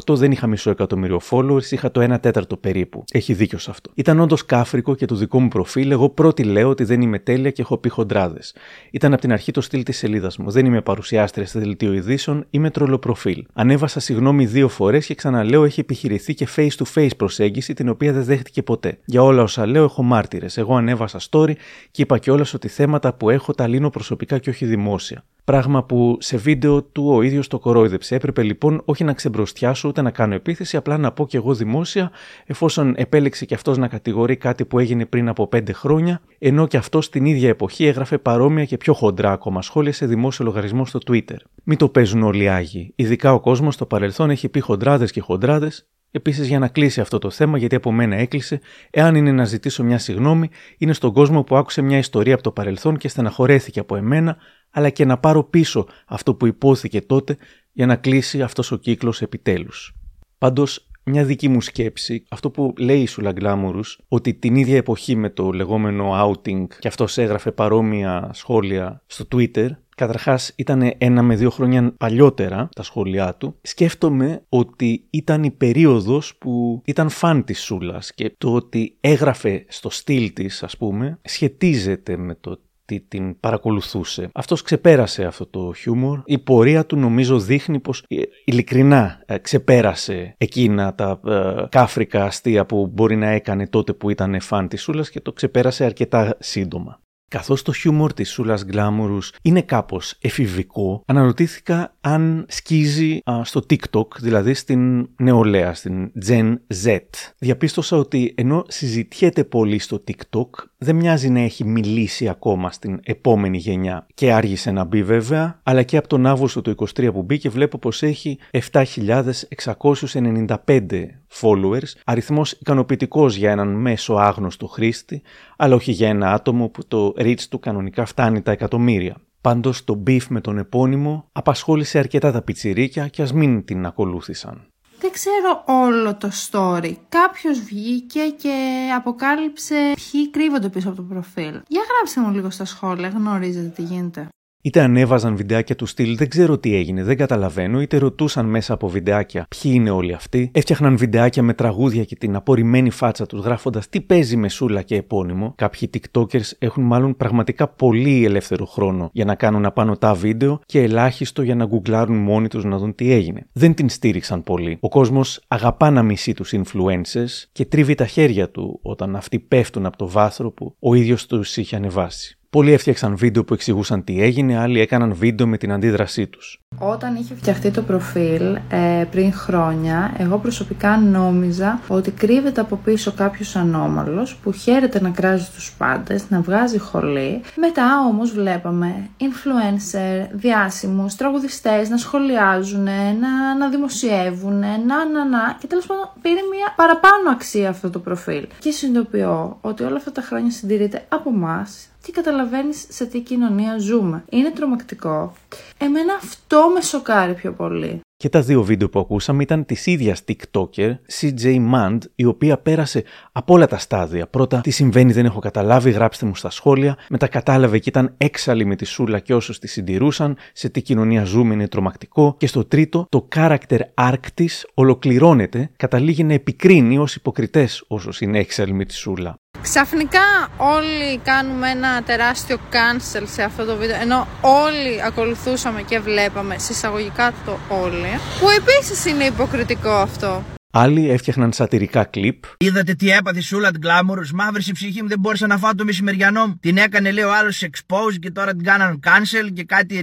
2018 δεν είχα μισό εκατομμύριο followers, είχα το 1 τέταρτο περίπου. Έχει δίκιο σε αυτό. Ήταν όντως κάφρικο και το δικό μου προφίλ. Εγώ πρώτη λέω ότι δεν είμαι τέλεια και έχω πει χοντράδες. Ήταν από την αρχή το στυλ της σελίδας μου. Δεν είμαι παρουσιάστρια σε δελτίο ειδήσεων, είμαι τρολοπροφίλ. Ανέβασα συγγνώμη δύο φορές και ξαναλέω έχει επιχειρηθεί και face to face προσέγγιση την οποία δεν δέχτηκε ποτέ. Για όλα όσα λέω έχω μάρτυρες. Εγώ ανέβασα story και είπα κιόλας ότι θέματα που έχω τα λύνω προσωπικά και όχι δημόσια. Πράγμα που σε βίντεο του ο ίδιος το κορόιδεψε. Έπρεπε λοιπόν όχι να ξεμπροστιάσω ούτε να κάνω επίθεση, απλά να πω κι εγώ δημόσια, εφόσον επέλεξε κι αυτός να κατηγορεί κάτι που έγινε πριν από 5 χρόνια, ενώ κι αυτός την ίδια εποχή έγραφε παρόμοια και πιο χοντρά ακόμα σχόλια σε δημόσιο λογαριασμό στο Twitter. Μην το παίζουν όλοι οι Άγιοι. Ειδικά ο κόσμος στο παρελθόν έχει πει χοντράδες και χοντράδες, Επίσης, για να κλείσει αυτό το θέμα, γιατί από μένα έκλεισε, εάν είναι να ζητήσω μια συγνώμη, είναι στον κόσμο που άκουσε μια ιστορία από το παρελθόν και στεναχωρέθηκε από εμένα, αλλά και να πάρω πίσω αυτό που υπόθηκε τότε για να κλείσει αυτός ο κύκλος επιτέλους. Πάντως, μια δική μου σκέψη, αυτό που λέει η Σούλα Γκλάμουρους, ότι την ίδια εποχή με το λεγόμενο outing και αυτός έγραφε παρόμοια σχόλια στο Twitter, Καταρχάς ήταν ένα με δύο χρόνια παλιότερα τα σχόλιά του. Σκέφτομαι ότι ήταν η περίοδος που ήταν φαν της Σούλας και το ότι έγραφε στο στυλ της ας πούμε σχετίζεται με το τι την παρακολουθούσε. Αυτός ξεπέρασε αυτό το χιούμορ. Η πορεία του νομίζω δείχνει πως ε, ειλικρινά ε, ξεπέρασε εκείνα τα ε, κάφρικα αστεία που μπορεί να έκανε τότε που ήταν φαν της Σούλας και το ξεπέρασε αρκετά σύντομα. Καθώς το χιούμορ της Σούλας Γκλάμουρους είναι κάπως εφηβικό, αναρωτήθηκα αν σκίζει στο TikTok, δηλαδή στην νεολαία, στην Gen Z. Διαπίστωσα ότι ενώ συζητιέται πολύ στο TikTok, δεν μοιάζει να έχει μιλήσει ακόμα στην επόμενη γενιά και άργησε να μπει βέβαια, αλλά και από τον Αύγουστο του 23 που μπήκε βλέπω πως έχει 7.695 followers, αριθμός ικανοποιητικός για έναν μέσο άγνωστο χρήστη, αλλά όχι για ένα άτομο που το reach του κανονικά φτάνει τα εκατομμύρια. Πάντως το beef με τον επώνυμο απασχόλησε αρκετά τα πιτσιρίκια και ας μην την ακολούθησαν. Δεν ξέρω όλο το story. Κάποιος βγήκε και αποκάλυψε ποιοι κρύβονται πίσω από το προφίλ. Για γράψτε μου λίγο στα σχόλια, γνωρίζετε τι γίνεται. Είτε ανέβαζαν βιντεάκια του στυλ, δεν ξέρω τι έγινε, δεν καταλαβαίνω, είτε ρωτούσαν μέσα από βιντεάκια ποιοι είναι όλοι αυτοί, έφτιαχναν βιντεάκια με τραγούδια και την απορριμμένη φάτσα τους γράφοντας τι παίζει με σούλα και επώνυμο. Κάποιοι TikTokers έχουν μάλλον πραγματικά πολύ ελεύθερο χρόνο για να κάνουν απάνω τα βίντεο και ελάχιστο για να γκουγκλάρουν μόνοι τους να δουν τι έγινε. Δεν την στήριξαν πολύ. Ο κόσμος αγαπά να μισεί τους influencers και τρίβει τα χέρια του όταν αυτοί πέφτουν από το βάθρο που ο ίδιος τους είχε ανεβάσει. Πολλοί έφτιαξαν βίντεο που εξηγούσαν τι έγινε, άλλοι έκαναν βίντεο με την αντίδρασή τους. Όταν είχε φτιαχτεί το προφίλ ε, πριν χρόνια, εγώ προσωπικά νόμιζα ότι κρύβεται από πίσω κάποιος ανώμαλος που χαίρεται να κράζει τους πάντες, να βγάζει χολή. Μετά όμως βλέπαμε influencer, διάσημους, τραγουδιστές να σχολιάζουν, να, να δημοσιεύουν, να, να, να και τέλος πάντων πήρε μια παραπάνω αξία αυτό το προφίλ. Και συνειδητοποιώ ότι όλα αυτά τα χρόνια συντηρείται από εμά και καταλαβαίνεις σε τι κοινωνία ζούμε. Είναι τρομακτικό. Εμένα αυτό με σοκάρει πιο πολύ. Και τα δύο βίντεο που ακούσαμε ήταν της ίδιας TikToker, CJ Mand, η οποία πέρασε από όλα τα στάδια. Πρώτα, τι συμβαίνει, δεν έχω καταλάβει, γράψτε μου στα σχόλια. Μετά κατάλαβε και ήταν έξαλλη με τη Σούλα και όσους τη συντηρούσαν. Σε τι κοινωνία ζούμε είναι τρομακτικό. Και στο τρίτο, το character arc της ολοκληρώνεται, καταλήγει να επικρίνει ως υποκριτές όσους είναι έξαλλοι με τη Σούλα. Ξαφνικά όλοι κάνουμε ένα τεράστιο cancel σε αυτό το βίντεο ενώ όλοι ακολουθούσαμε και βλέπαμε συσσαγωγικά το όλοι που επίσης είναι υποκριτικό αυτό. Άλλοι έφτιαχναν σατυρικά κλιπ. Είδατε τι έπαθε η Σούλα την Γκλάμουρου. Μαύρη η ψυχή μου, δεν μπόρεσα να φάω το μεσημεριανό μου. Την έκανε, λέει ο άλλος, expose και τώρα την κάναν cancel και κάτι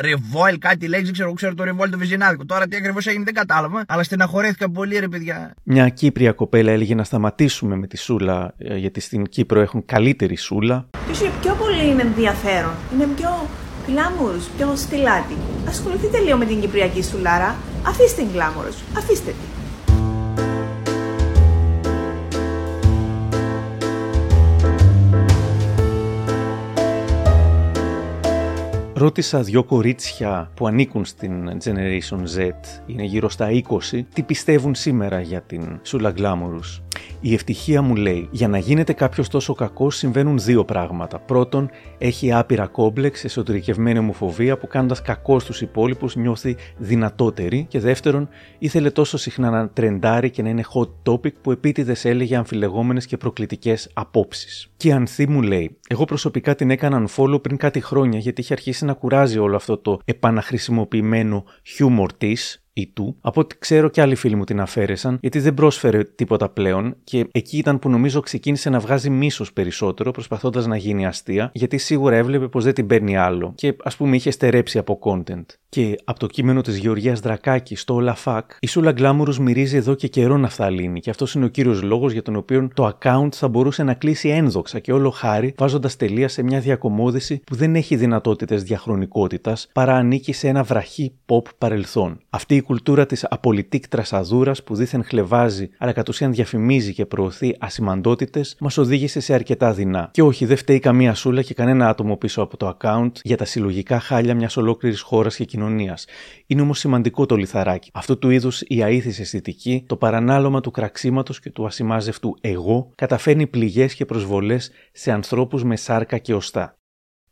revoil, κάτι λέξη. Ξέρω, ξέρω το revoil το βυζινάδικο. Τώρα τι ακριβώς έγινε δεν κατάλαβα. Αλλά στεναχωρέθηκα πολύ, ρε παιδιά. Μια Κύπρια κοπέλα έλεγε να σταματήσουμε με τη Σούλα, ε, γιατί στην Κύπρο έχουν καλύτερη Σούλα. Ποιος είναι πιο πολύ είναι ενδιαφέρον; Είναι πιο γκλάμουρους, πιο στυλάτη. Ασχοληθείτε λίγο με την Κυπριακή Σουλάρα. Αφήστε την γκλάμουρου. Αφήστε την. Ρώτησα δύο κορίτσια που ανήκουν στην Generation Z, είναι γύρω στα 20, τι πιστεύουν σήμερα για την Σούλα Glamorous. Η ευτυχία μου λέει: Για να γίνεται κάποιος τόσο κακός συμβαίνουν δύο πράγματα. Πρώτον, έχει άπειρα κόμπλεξ, εσωτερικευμένη ομοφοβία που κάνοντας κακό στους υπόλοιπους νιώθει δυνατότερη. Και δεύτερον, ήθελε τόσο συχνά να τρεντάρει και να είναι hot topic που επίτηδες έλεγε αμφιλεγόμενες και προκλητικές απόψεις. Και η Ανθή μου λέει: Εγώ προσωπικά την έκανα unfollow πριν κάτι χρόνια γιατί είχε αρχίσει να κουράζει όλο αυτό το επαναχρησιμοποιημένο χιούμορ της ή του. Από ό,τι ξέρω και άλλοι φίλοι μου την αφαίρεσαν, γιατί δεν πρόσφερε τίποτα πλέον και εκεί ήταν που νομίζω ξεκίνησε να βγάζει μίσος περισσότερο, προσπαθώντας να γίνει αστεία, γιατί σίγουρα έβλεπε πως δεν την παίρνει άλλο και ας πούμε είχε στερέψει από content. Και από το κείμενο της Γεωργίας Δρακάκη στο Όλα Fuck, η Σούλα Γκλάμουρου μυρίζει εδώ και καιρό να φθαλίνει και αυτός είναι ο κύριος λόγος για τον οποίο το account θα μπορούσε να κλείσει ένδοξα και όλο χάρη βάζοντας τελεία σε μια διακομόδηση που δεν έχει δυνατότητες διαχρονικότητας παρά ανήκει σε ένα βραχή pop παρελθόν. Αυτή η κουλτούρα της απολυτικ τρασαδούρας που δίθεν χλεβάζει αλλά κατ' ουσίαν διαφημίζει και προωθεί ασημαντότητες μας οδήγησε σε αρκετά δεινά. Και όχι, δεν φταίει καμία σούλα και κανένα άτομο πίσω από το account για τα συλλογικά χάλια μιας ολόκληρης χώρας και κοινωνίας. Είναι όμως σημαντικό το λιθαράκι. Αυτού του είδους η αήθη αισθητική, το παρανάλωμα του κραξίματος και του ασημάζευτου εγώ, καταφέρνει πληγές και προσβολές σε ανθρώπους με σάρκα και οστά.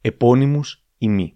Επώνυμους ή μη.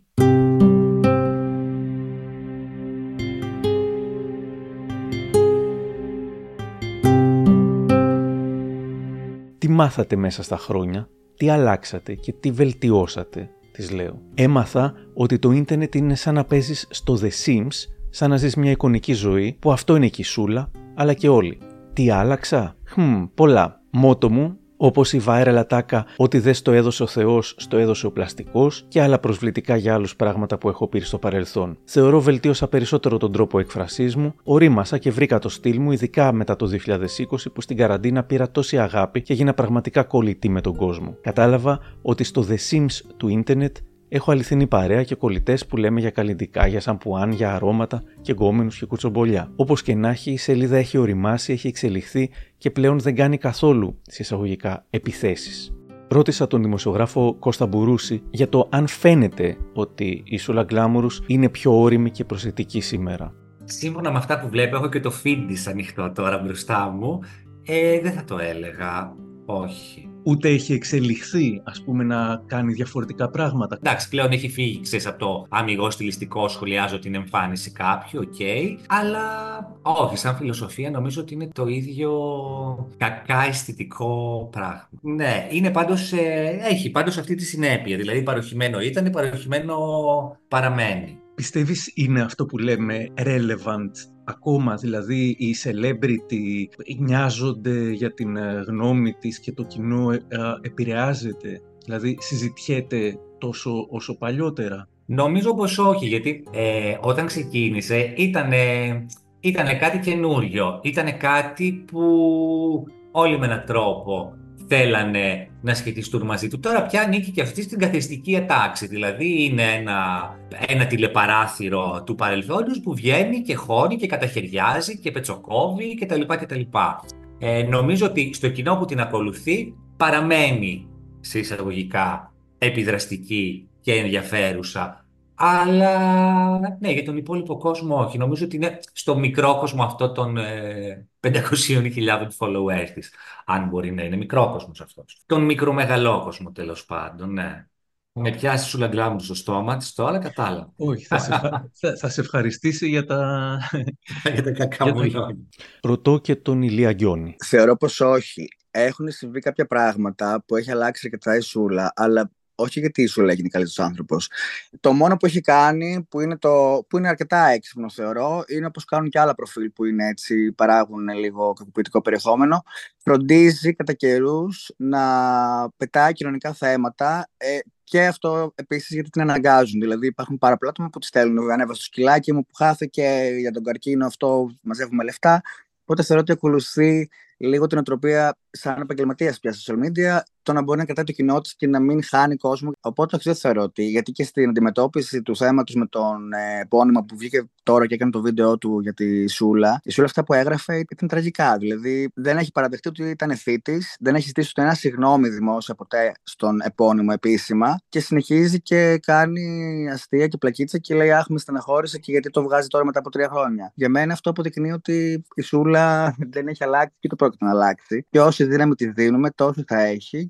Μάθατε μέσα στα χρόνια, τι αλλάξατε και τι βελτιώσατε, της λέω. Έμαθα ότι το ίντερνετ είναι σαν να παίζεις στο The Sims, σαν να ζεις μια εικονική ζωή, που αυτό είναι η κισούλα, αλλά και όλοι. Τι άλλαξα; Χμ, πολλά. Μότο μου Όπως η viral ατάκα ότι δεν στο έδωσε ο Θεός, στο έδωσε ο πλαστικός και άλλα προσβλητικά για άλλους πράγματα που έχω πει στο παρελθόν. Θεωρώ βελτίωσα περισσότερο τον τρόπο εκφρασή μου, ορίμασα και βρήκα το στυλ μου, ειδικά μετά το 2020 που στην καραντίνα πήρα τόση αγάπη και έγινα πραγματικά κολλητή με τον κόσμο. Κατάλαβα ότι στο The Sims του ίντερνετ Έχω αληθινή παρέα και κολλητές που λέμε για καλλιντικά, για σαμπουάν, για αρώματα και γκόμενους και κουτσομπολιά. Όπως και να έχει, η σελίδα έχει οριμάσει, έχει εξελιχθεί και πλέον δεν κάνει καθόλου σε εισαγωγικά επιθέσεις. Ρώτησα τον δημοσιογράφο Κώστα Μπουρούση για το αν φαίνεται ότι η Σούλα Γκλάμουρους είναι πιο ώριμη και προσεκτική σήμερα. Σύμφωνα με αυτά που βλέπω, έχω και το feed της ανοιχτό τώρα μπροστά μου. Ε, δεν θα το έλεγα. Όχι ούτε έχει εξελιχθεί, ας πούμε, να κάνει διαφορετικά πράγματα. Εντάξει, πλέον έχει φύγει, ξέρεις, από το αμιγώς στιλιστικό σχολιάζω την εμφάνιση κάποιου, οκ. αλλά όχι, σαν φιλοσοφία νομίζω ότι είναι το ίδιο κακά αισθητικό πράγμα. Ναι, είναι πάντως, ε, έχει πάντως αυτή τη συνέπεια, δηλαδή παροχημένο ήταν, παροχημένο παραμένει. Πιστεύεις είναι αυτό που λέμε relevant ακόμα, δηλαδή οι celebrity νοιάζονται για την ε, γνώμη της και το κοινό ε, επηρεάζεται, δηλαδή συζητιέται τόσο όσο παλιότερα. Νομίζω πως όχι, γιατί ε, όταν ξεκίνησε ήταν ήτανε κάτι καινούριο, ήταν κάτι που όλοι με έναν τρόπο θέλανε να σχετιστούν μαζί του. Τώρα πια ανήκει και αυτή στην καθιστική ατάξη. Δηλαδή είναι ένα, ένα τηλεπαράθυρο του παρελθόντος που βγαίνει και χώνει και καταχαιριάζει και πετσοκόβει κτλ. κτλ. Ε, νομίζω ότι στο κοινό που την ακολουθεί παραμένει σε εισαγωγικά επιδραστική και ενδιαφέρουσα. Αλλά ναι, για τον υπόλοιπο κόσμο όχι. Νομίζω ότι είναι στο μικρό κόσμο αυτό των ε, 500.000 followers της. Αν μπορεί να είναι μικρό κόσμος αυτός. Τον μικρομεγαλό κόσμο τέλος πάντων, ναι. Με πιάσει σου λαγκλάμου στο στόμα της τώρα, κατάλαβα. Όχι, θα σε, θα, θα σε ευχαριστήσει για τα, *laughs* για τα κακά μου λόγια. Ρωτώ και τον Ηλία Γκιόνι. Θεωρώ πως όχι. Έχουν συμβεί κάποια πράγματα που έχει αλλάξει αρκετά η Σούλα, αλλά όχι γιατί σου λέει είναι καλύτερος άνθρωπος. Το μόνο που έχει κάνει, που είναι, το, που είναι αρκετά έξυπνο θεωρώ, είναι όπως κάνουν και άλλα προφίλ που είναι έτσι, παράγουν λίγο κακοποιητικό περιεχόμενο. Φροντίζει κατά καιρούς να πετάει κοινωνικά θέματα ε, και αυτό επίσης γιατί την αναγκάζουν. Δηλαδή, υπάρχουν πάρα πολλά άτομα που τη στέλνουν. Ανέβασα στο σκυλάκι μου που χάθηκε για τον καρκίνο, αυτό μαζεύουμε λεφτά. Οπότε θεωρώ ότι ακολουθεί λίγο την οτροπία σαν επαγγελματίας πια social media το να μπορεί να κρατάει το κοινό της και να μην χάνει κόσμο. Οπότε δεν θεωρώ ότι, γιατί και στην αντιμετώπιση του θέματος με τον ε, επώνυμο που βγήκε τώρα και έκανε το βίντεο του για τη Σούλα, η Σούλα αυτά που έγραφε ήταν τραγικά. Δηλαδή δεν έχει παραδεχτεί ότι ήταν θήτη, δεν έχει ζητήσει ούτε ένα συγγνώμη δημόσια ποτέ στον επώνυμο επίσημα και συνεχίζει και κάνει αστεία και πλακίτσα και λέει Αχ, με στεναχώρησε και γιατί το βγάζει τώρα μετά από τρία χρόνια. Για μένα αυτό αποδεικνύει ότι η Σούλα *laughs* δεν έχει αλλάξει και το πρόκειται να αλλάξει. Και όση δύναμη τη δίνουμε, τόσο θα έχει.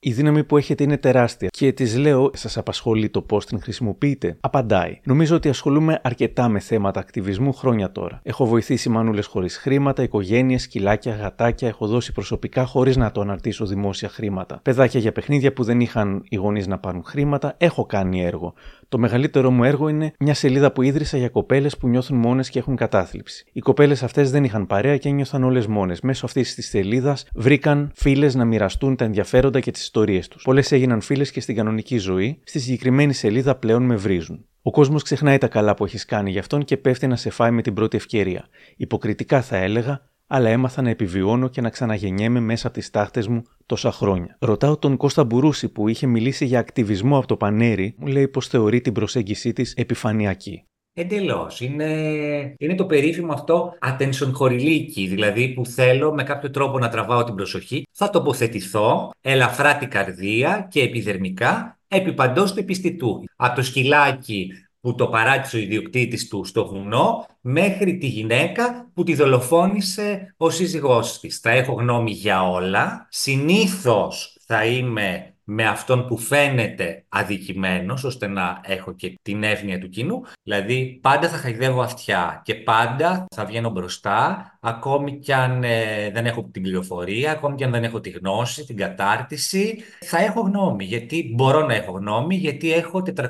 Η δύναμη που έχετε είναι τεράστια και της λέω, σας απασχολεί το πώς την χρησιμοποιείτε; Απαντάει. Νομίζω ότι ασχολούμαι αρκετά με θέματα ακτιβισμού χρόνια τώρα. Έχω βοηθήσει μανούλε χωρίς χρήματα, οικογένειες, σκυλάκια, γατάκια. Έχω δώσει προσωπικά χωρίς να το αναρτήσω δημόσια χρήματα. Παιδάκια για παιχνίδια που δεν είχαν οι γονείς να πάρουν χρήματα. Έχω κάνει έργο. Το μεγαλύτερο μου έργο είναι μια σελίδα που ίδρυσα για κοπέλες που νιώθουν μόνες και έχουν κατάθλιψη. Οι κοπέλες αυτές δεν είχαν παρέα και ένιωθαν όλες μόνες. Μέσω αυτής της σελίδας βρήκαν φίλες να μοιραστούν τα ενδιαφέροντα και τις ιστορίες τους. Πολλές έγιναν φίλες και στην κανονική ζωή. Στη συγκεκριμένη σελίδα πλέον με βρίζουν. Ο κόσμος ξεχνάει τα καλά που έχεις κάνει γι' αυτόν και πέφτει να σε φάει με την πρώτη ευκαιρία. Υποκριτικά θα έλεγα, αλλά έμαθα να επιβιώνω και να ξαναγεννιέμαι μέσα από τις τάχτες μου τόσα χρόνια. Ρωτάω τον Κώστα Μπουρούση που είχε μιλήσει για ακτιβισμό από το Πανέρι, μου λέει πως θεωρεί την προσέγγιση της επιφανειακή. Εντελώς. Είναι, είναι το περίφημο αυτό attention χορηλίκι, δηλαδή που θέλω με κάποιο τρόπο να τραβάω την προσοχή. Θα τοποθετηθώ ελαφρά την καρδία και επιδερμικά επί παντός του επιστητού. Από το σκυλάκι που το παράτησε ο ιδιοκτήτης του στο βουνό, μέχρι τη γυναίκα που τη δολοφόνησε ο σύζυγός της. Θα έχω γνώμη για όλα. Συνήθως θα είμαι με αυτόν που φαίνεται αδικημένος, ώστε να έχω και την εύνοια του κοινού. Δηλαδή, πάντα θα χαϊδεύω αυτιά και πάντα θα βγαίνω μπροστά, ακόμη κι αν ε, δεν έχω την πληροφορία, ακόμη κι αν δεν έχω τη γνώση, την κατάρτιση, θα έχω γνώμη. Γιατί μπορώ να έχω γνώμη, γιατί έχω 435.000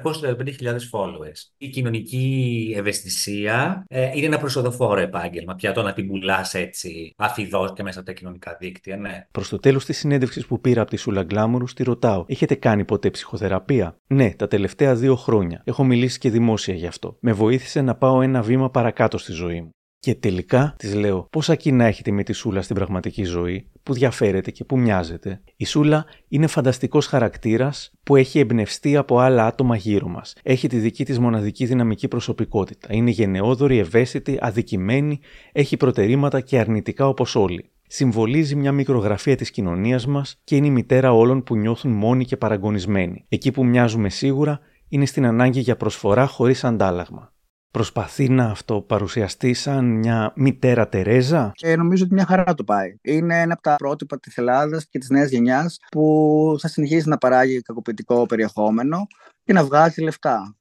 followers. Η κοινωνική ευαισθησία ε, είναι ένα προσοδοφόρο επάγγελμα. Πια το να την πουλάς έτσι αφιδό και μέσα από τα κοινωνικά δίκτυα, ναι. Προς το τέλος της συνέντευξης που πήρα από τη Σούλα Γκλάμουρους, τη ρωτάω: Έχετε κάνει ποτέ ψυχοθεραπεία; Ναι, τα τελευταία δύο χρόνια. Έχω μιλήσει και δημόσια γι' αυτό. Με βοήθησε να πάω ένα βήμα παρακάτω στη ζωή μου. Και τελικά της λέω πόσα κοινά έχετε με της Σούλας στην πραγματική ζωή, που διαφέρετε και που μοιάζετε. Η Σούλα είναι φανταστικός χαρακτήρας που έχει εμπνευστεί από άλλα άτομα γύρω μας. Έχει τη δική της μοναδική δυναμική προσωπικότητα. Είναι γενναιόδορη, ευαίσθητη, αδικημένη, έχει προτερήματα και αρνητικά όπως όλοι. Συμβολίζει μια μικρογραφία της κοινωνίας μας και είναι η μητέρα όλων που νιώθουν μόνοι και παραγωνισμένοι. Εκεί που μοιάζουμε σίγουρα είναι στην ανάγκη για προσφορά χωρίς αντάλλαγμα. Προσπαθεί να αυτό παρουσιαστεί σαν μια μητέρα Τερέζα; Και νομίζω ότι μια χαρά το πάει. Είναι ένα από τα πρότυπα της Ελλάδας και της νέας γενιάς που θα συνεχίσει να παράγει κακοποιητικό περιεχόμενο και να βγάζει λεφτά.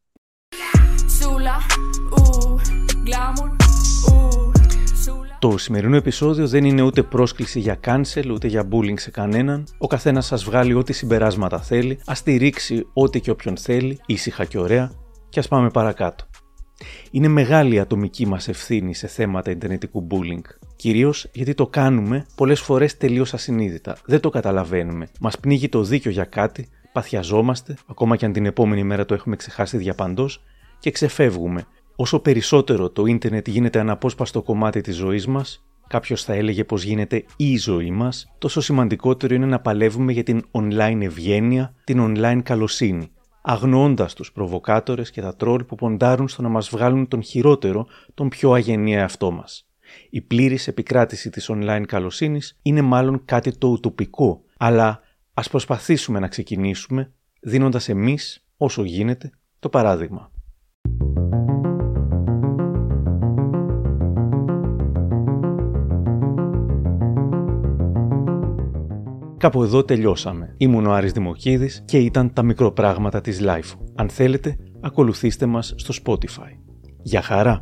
Το σημερινό επεισόδιο δεν είναι ούτε πρόσκληση για cancel ούτε για bullying σε κανέναν. Ο καθένας σας βγάλει ό,τι συμπεράσματα θέλει, ας στηρίξει ό,τι και όποιον θέλει, ήσυχα και ωραία, και ας πάμε παρακάτω. Είναι μεγάλη η ατομική μας ευθύνη σε θέματα ιντερνετικού bullying. Κυρίως γιατί το κάνουμε πολλές φορές τελείως ασυνείδητα. Δεν το καταλαβαίνουμε. Μας πνίγει το δίκιο για κάτι, παθιαζόμαστε, ακόμα και αν την επόμενη μέρα το έχουμε ξεχάσει διαπαντός, και ξεφεύγουμε. Όσο περισσότερο το ίντερνετ γίνεται αναπόσπαστο κομμάτι της ζωής μας, κάποιος θα έλεγε πως γίνεται η ζωή μας, τόσο σημαντικότερο είναι να παλεύουμε για την online ευγένεια, την online καλοσύνη αγνοώντας τους προβοκάτορες και τα τρόλ που ποντάρουν στο να μας βγάλουν τον χειρότερο, τον πιο αγενή εαυτό μας. Η πλήρης επικράτηση της online καλοσύνης είναι μάλλον κάτι το ουτοπικό, αλλά ας προσπαθήσουμε να ξεκινήσουμε δίνοντας εμείς, όσο γίνεται, το παράδειγμα. Κάπου εδώ τελειώσαμε. Ήμουν ο Άρης Δημοκίδης και ήταν τα μικροπράγματα της Life. Αν θέλετε, ακολουθήστε μας στο Spotify. Για χαρά!